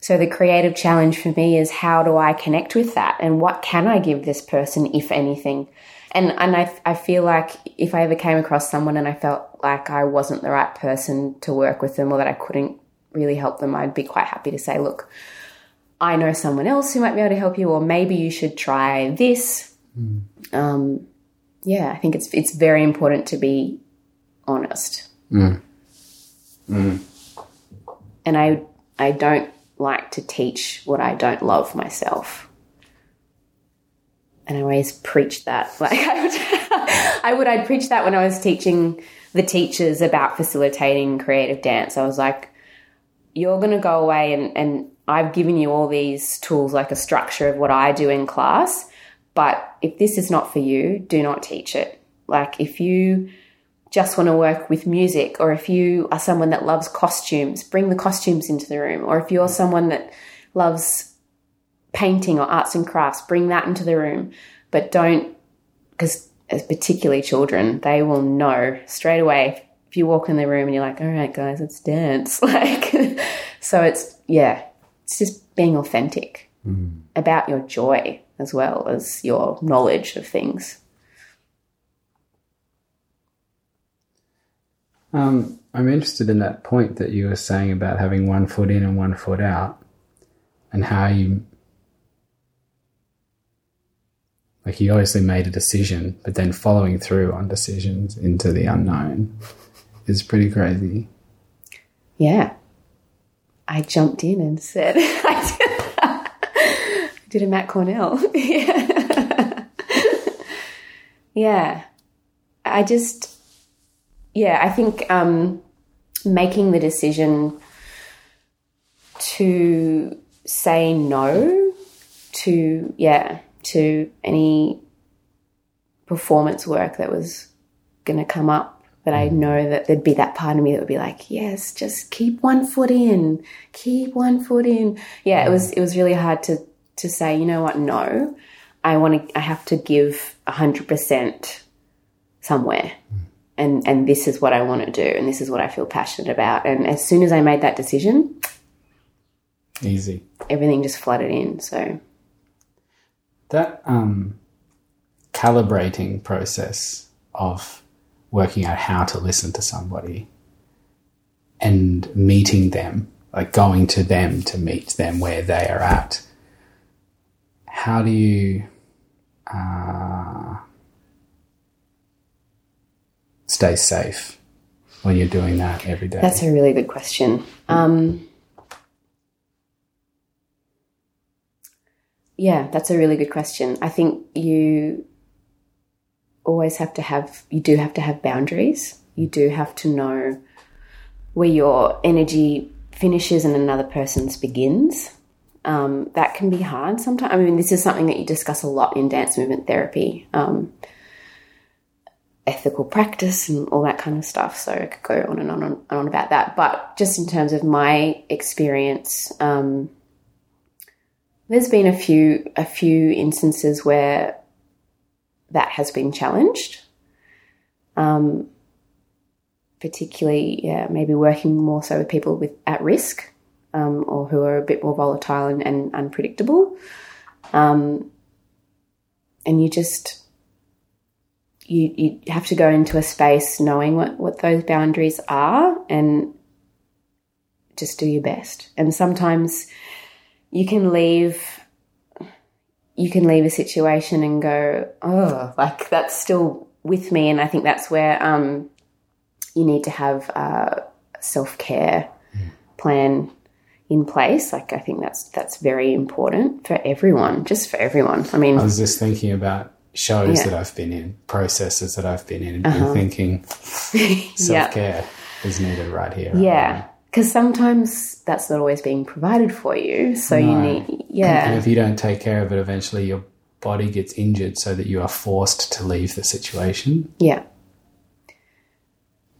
so the creative challenge for me is how do I connect with that? And what can I give this person if anything? And and I I feel like if I ever came across someone and I felt like I wasn't the right person to work with them or that I couldn't really help them I'd be quite happy to say look I know someone else who might be able to help you or maybe you should try this mm. um, yeah I think it's it's very important to be honest. Mm. Mm. And I I don't like to teach what I don't love myself. And I always preach that. *laughs* Like I would, I would I'd preach that when I was teaching the teachers about facilitating creative dance. I was like, you're going to go away and, and I've given you all these tools, like a structure of what I do in class. But if this is not for you, do not teach it. Like if you just want to work with music, or if you are someone that loves costumes, bring the costumes into the room, or if you're someone that loves painting or arts and crafts, bring that into the room. But don't, because uh, particularly children, they will know straight away if you walk in the room and you're like, all right, guys, let's dance. *laughs* Like, so it's, yeah, it's just being authentic mm. about your joy as well as your knowledge of things. Um, I'm interested in that point that you were saying about having one foot in and one foot out, and how you, like, you obviously made a decision, but then following through on decisions into the unknown is pretty crazy. Yeah. I jumped in and said, *laughs* I did, a Matt Cornell. *laughs* yeah. yeah. I just, yeah, I think um, making the decision to say no to yeah to any performance work that was going to come up that I know that there'd be that part of me that would be like, yes, just keep one foot in, keep one foot in. Yeah, it was it was really hard to to say, you know what, no, I want to, I have to give hundred percent somewhere. Mm and and this is what I want to do and this is what I feel passionate about. And as soon as I made that decision, easy. Everything just flooded in. So that um, calibrating process of working out how to listen to somebody and meeting them, like going to them to meet them where they are at. How do you uh, stay safe when you're doing that every day? That's a really good question. Um, yeah, that's a really good question. I think you always have to have, you do have to have boundaries. You do have to know where your energy finishes and another person's begins. Um, that can be hard sometimes. I mean, this is something that you discuss a lot in dance movement therapy, um, ethical practice, and all that kind of stuff. So I could go on and on and on about that. But just in terms of my experience, um, there's been a few a few instances where that has been challenged. Um, particularly, yeah, maybe working more so with people with at risk um, or who are a bit more volatile and, and unpredictable. Um, and you just you you have to go into a space knowing what what those boundaries are and just do your best. And sometimes you can leave you can leave a situation and go, oh, like that's still with me. And I think that's where um, you need to have a self care mm. plan in place. Like I think that's that's very important for everyone, just for everyone. I mean, I was just thinking about shows yeah. that I've been in, processes that I've been in, and uh-huh. thinking self *laughs* care yeah. is needed right here. Right yeah. Because sometimes that's not always being provided for you. So no. you need, yeah. And if you don't take care of it, eventually your body gets injured so that you are forced to leave the situation. Yeah.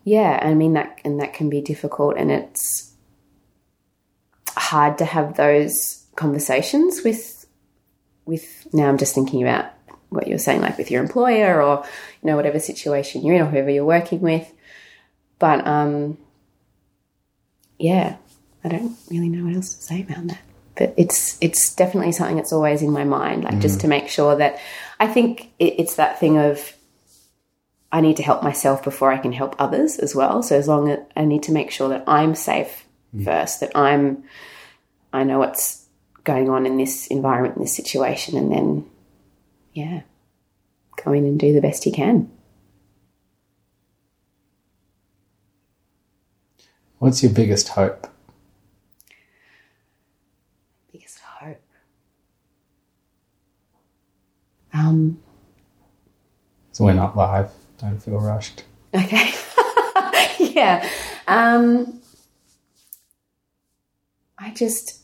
Yeah. I mean, that, and that can be difficult. And it's hard to have those conversations with, with, now I'm just thinking about what you're saying, like with your employer or, you know, whatever situation you're in or whoever you're working with. But, um, yeah, I don't really know what else to say about that. But it's it's definitely something that's always in my mind, like mm. just to make sure that I think it, it's that thing of I need to help myself before I can help others as well. So as long as I need to make sure that I'm safe mm. first, that I'm I know what's going on in this environment, in this situation, and then yeah, go in and do the best you can. What's your biggest hope? Biggest hope. Um. So we're not live. Don't feel rushed. Okay. *laughs* yeah. Um. I just.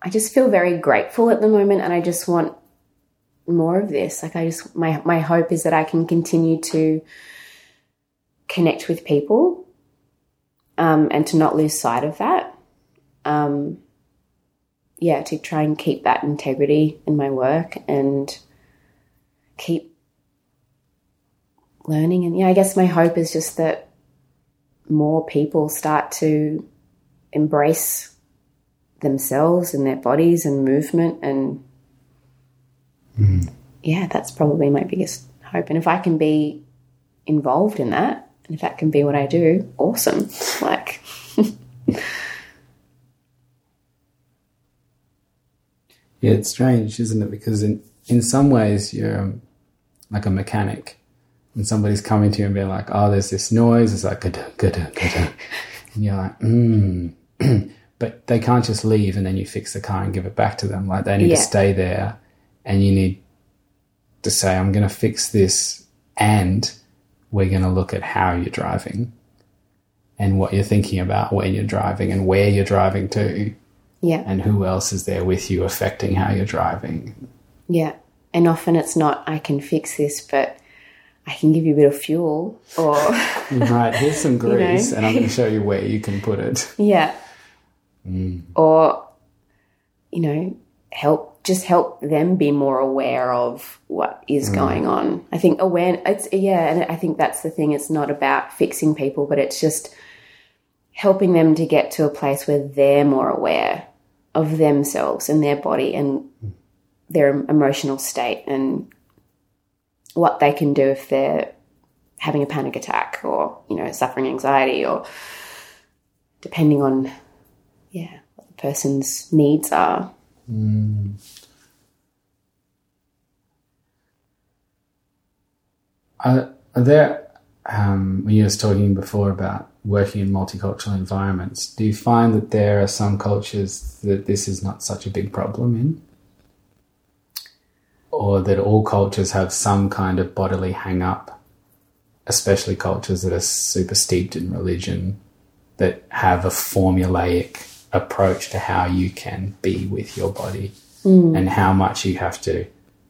I just feel very grateful at the moment, and I just want more of this. Like I just my my hope is that I can continue to connect with people um, and to not lose sight of that. Um, yeah, to try and keep that integrity in my work and keep learning. And yeah, I guess my hope is just that more people start to embrace themselves and their bodies and movement and mm. yeah that's probably my biggest hope and if i can be involved in that and if that can be what I do, awesome. *laughs* Like, yeah, it's strange, isn't it? Because in in some ways you're um, like a mechanic, and somebody's coming to you and being like, "Oh, there's this noise." It's like, "Good, good, good," and you're like, "Hmm." *clears throat* but they can't just leave and then you fix the car and give it back to them. Like they need yeah. to stay there, and you need to say, "I'm going to fix this," and we're going to look at how you're driving and what you're thinking about when you're driving and where you're driving to. Yeah. And who else is there with you affecting how you're driving. Yeah. And often it's not, I can fix this, but I can give you a bit of fuel or. *laughs* right. Here's some grease *laughs* you know? and I'm going to show you where you can put it. *laughs* Yeah. Mm. Or, you know, help just help them be more aware of what is mm. going on. I think aware it's yeah, and I think that's the thing. It's not about fixing people, but it's just helping them to get to a place where they're more aware of themselves and their body and their emotional state and what they can do if they're having a panic attack or you know suffering anxiety or depending on yeah what the person's needs are mm. Are, are there, um, when you were talking before about working in multicultural environments, do you find that there are some cultures that this is not such a big problem in? Or that all cultures have some kind of bodily hang up, especially cultures that are super steeped in religion, that have a formulaic approach to how you can be with your body and how much you have to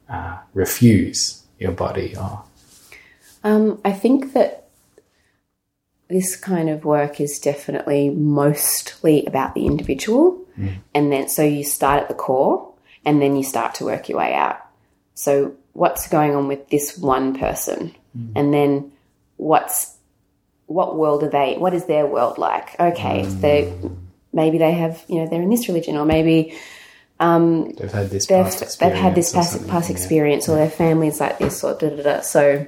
uh, refuse your body or Um, I think that this kind of work is definitely mostly about the individual. Mm. And then, so you start at the core and then you start to work your way out. So, what's going on with this one person? Mm. And then, what's what world are they? What is their world like? Okay, if they mm. maybe they have, you know, they're in this religion, or maybe um, they've had this they've, past they've had this experience or past, past yeah. experience or their families like this or da da da. So,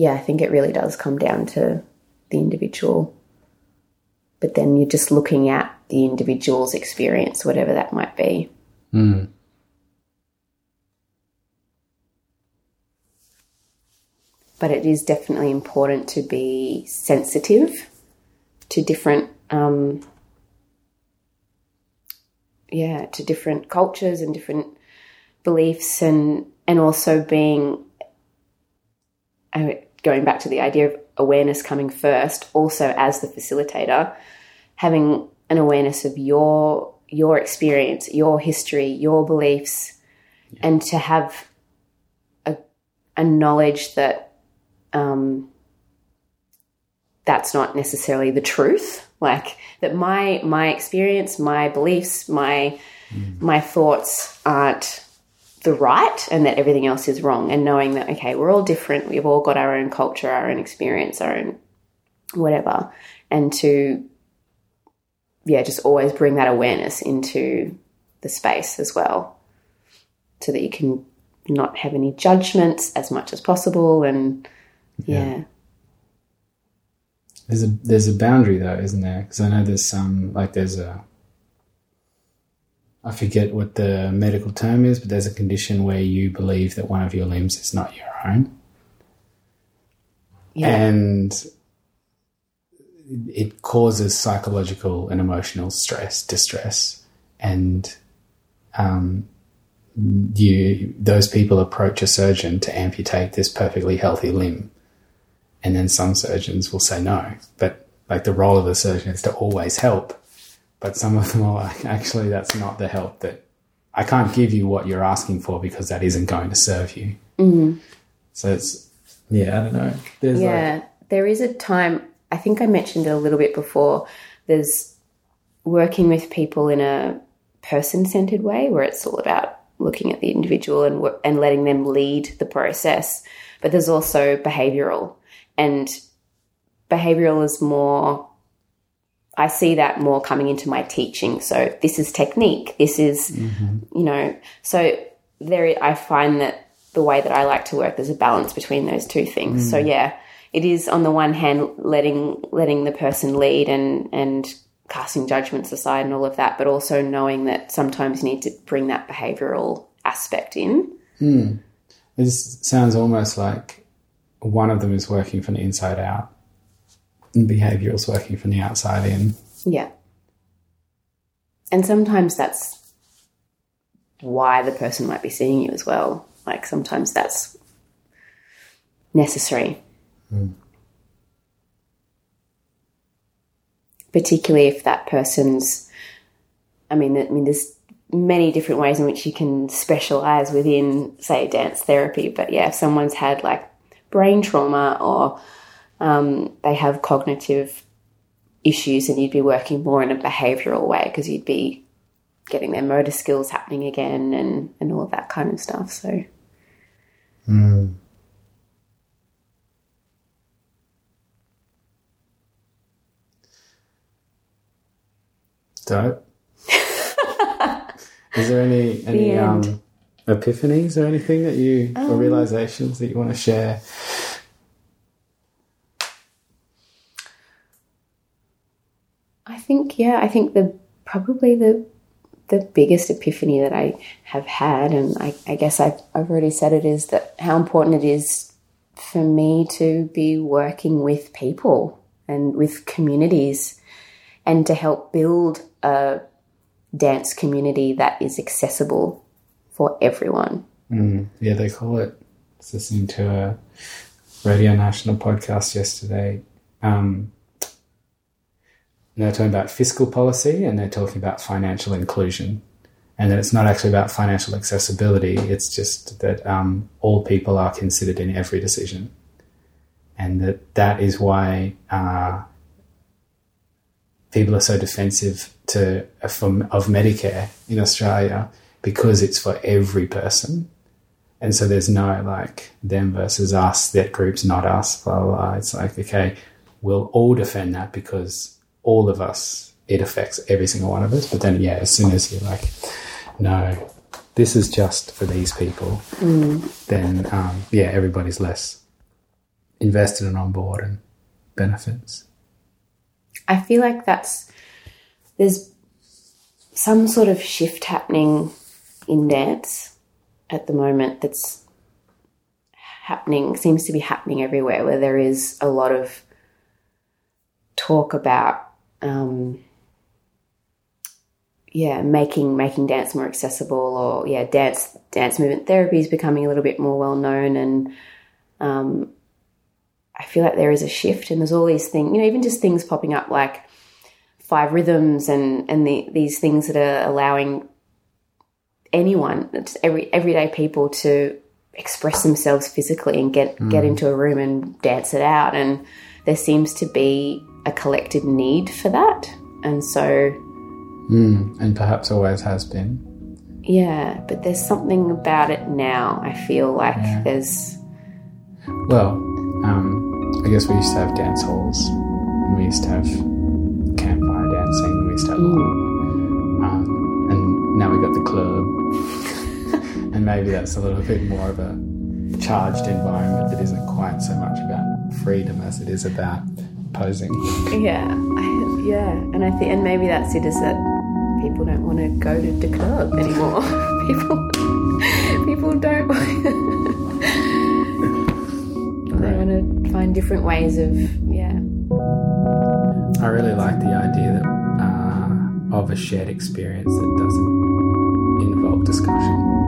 yeah, I think it really does come down to the individual. But then you're just looking at the individual's experience, whatever that might be. But it is definitely important to be sensitive to different um, yeah to different cultures and different beliefs and and also being uh, going back to the idea of awareness coming first also as the facilitator having an awareness of your your experience your history your beliefs and to have a, a knowledge that um, that's not necessarily the truth. Like that my my experience my beliefs my my thoughts aren't the right and that everything else is wrong and knowing that okay we're all different we've all got our own culture our own experience our own whatever and to yeah just always bring that awareness into the space as well so that you can not have any judgments as much as possible and yeah There's a there's a boundary though, isn't there? Because I know there's some like there's a I forget what the medical term is, but there's a condition where you believe that one of your limbs is not your own, yeah and it causes psychological and emotional stress, distress, and um, you those people approach a surgeon to amputate this perfectly healthy limb and then some surgeons will say no. But like the role of the surgeon is to always help. But some of them are like, actually, that's not the help that I can't give you what you're asking for because that isn't going to serve you. Mm-hmm. So it's, yeah, I don't know. There's like, Yeah, there is a time, I think I mentioned it a little bit before. There's working with people in a person centered way where it's all about looking at the individual and, and letting them lead the process. But there's also behavioral, and behavioral is more. I see that more coming into my teaching. So this is technique. This is, mm-hmm. you know, so there. I find that the way that I like to work, there's a balance between those two things. So mm. yeah, it is on the one hand letting letting the person lead and and casting judgments aside and all of that, but also knowing that sometimes you need to bring that behavioral aspect in. Hmm. it sounds almost like one of them is working from the inside out and behavioral is working from the outside in. Yeah. And sometimes that's why the person might be seeing you as well. Like sometimes that's necessary. Hmm. Particularly if that person's, I mean, I mean, there's many different ways in which you can specialize within, say, dance therapy. But yeah, if someone's had like brain trauma or um, they have cognitive issues and you'd be working more in a behavioral way because you'd be getting their motor skills happening again and, and all of that kind of stuff. So, Dope. *laughs* Is there any any The um, epiphanies or anything that you or realizations that you want to share? Think, yeah, I think the probably the the biggest epiphany that I have had, and I, I guess I've, I've already said it, is that how important it is for me to be working with people and with communities and to help build a dance community that is accessible for everyone. Yeah, they call it. Listening to a Radio National podcast yesterday. Um, and they're talking about fiscal policy and they're talking about financial inclusion. And that it's not actually about financial accessibility, it's just that um, all people are considered in every decision. And that that is why uh, people are so defensive to from, of Medicare in Australia because it's for every person. And so there's no like them versus us, that group's not us, blah, blah, blah. It's like, okay, we'll all defend that because all of us, it affects every single one of us. But then, yeah, as soon as you're like, no, this is just for these people, mm. then, um, yeah, everybody's less invested and on board and benefits. I feel like that's, there's some sort of shift happening in dance at the moment that's happening, seems to be happening everywhere, where there is a lot of talk about um, yeah, making making dance more accessible, or yeah, dance dance movement therapy is becoming a little bit more well known, and um, I feel like there is a shift, and there's all these things, you know, even just things popping up like five rhythms and and the, these things that are allowing anyone, just every everyday people to express themselves physically and get mm. get into a room and dance it out, and there seems to be a collective need for that. And so. Mm, and perhaps always has been. Yeah, but there's something about it now. I feel like yeah. there's. Well, um, I guess we used to have dance halls, and we used to have campfire dancing, and we used to have. Mm. Um, and now we've got the club. *laughs* and maybe that's a little bit more of a charged environment that isn't quite so much about freedom as it is about posing. Yeah, I, yeah, and I think, and maybe that's it. Is that people don't want to go to the club anymore. *laughs* people, people don't. *laughs* they want to find different ways of yeah. I really like the idea that uh, of a shared experience that doesn't involve discussion.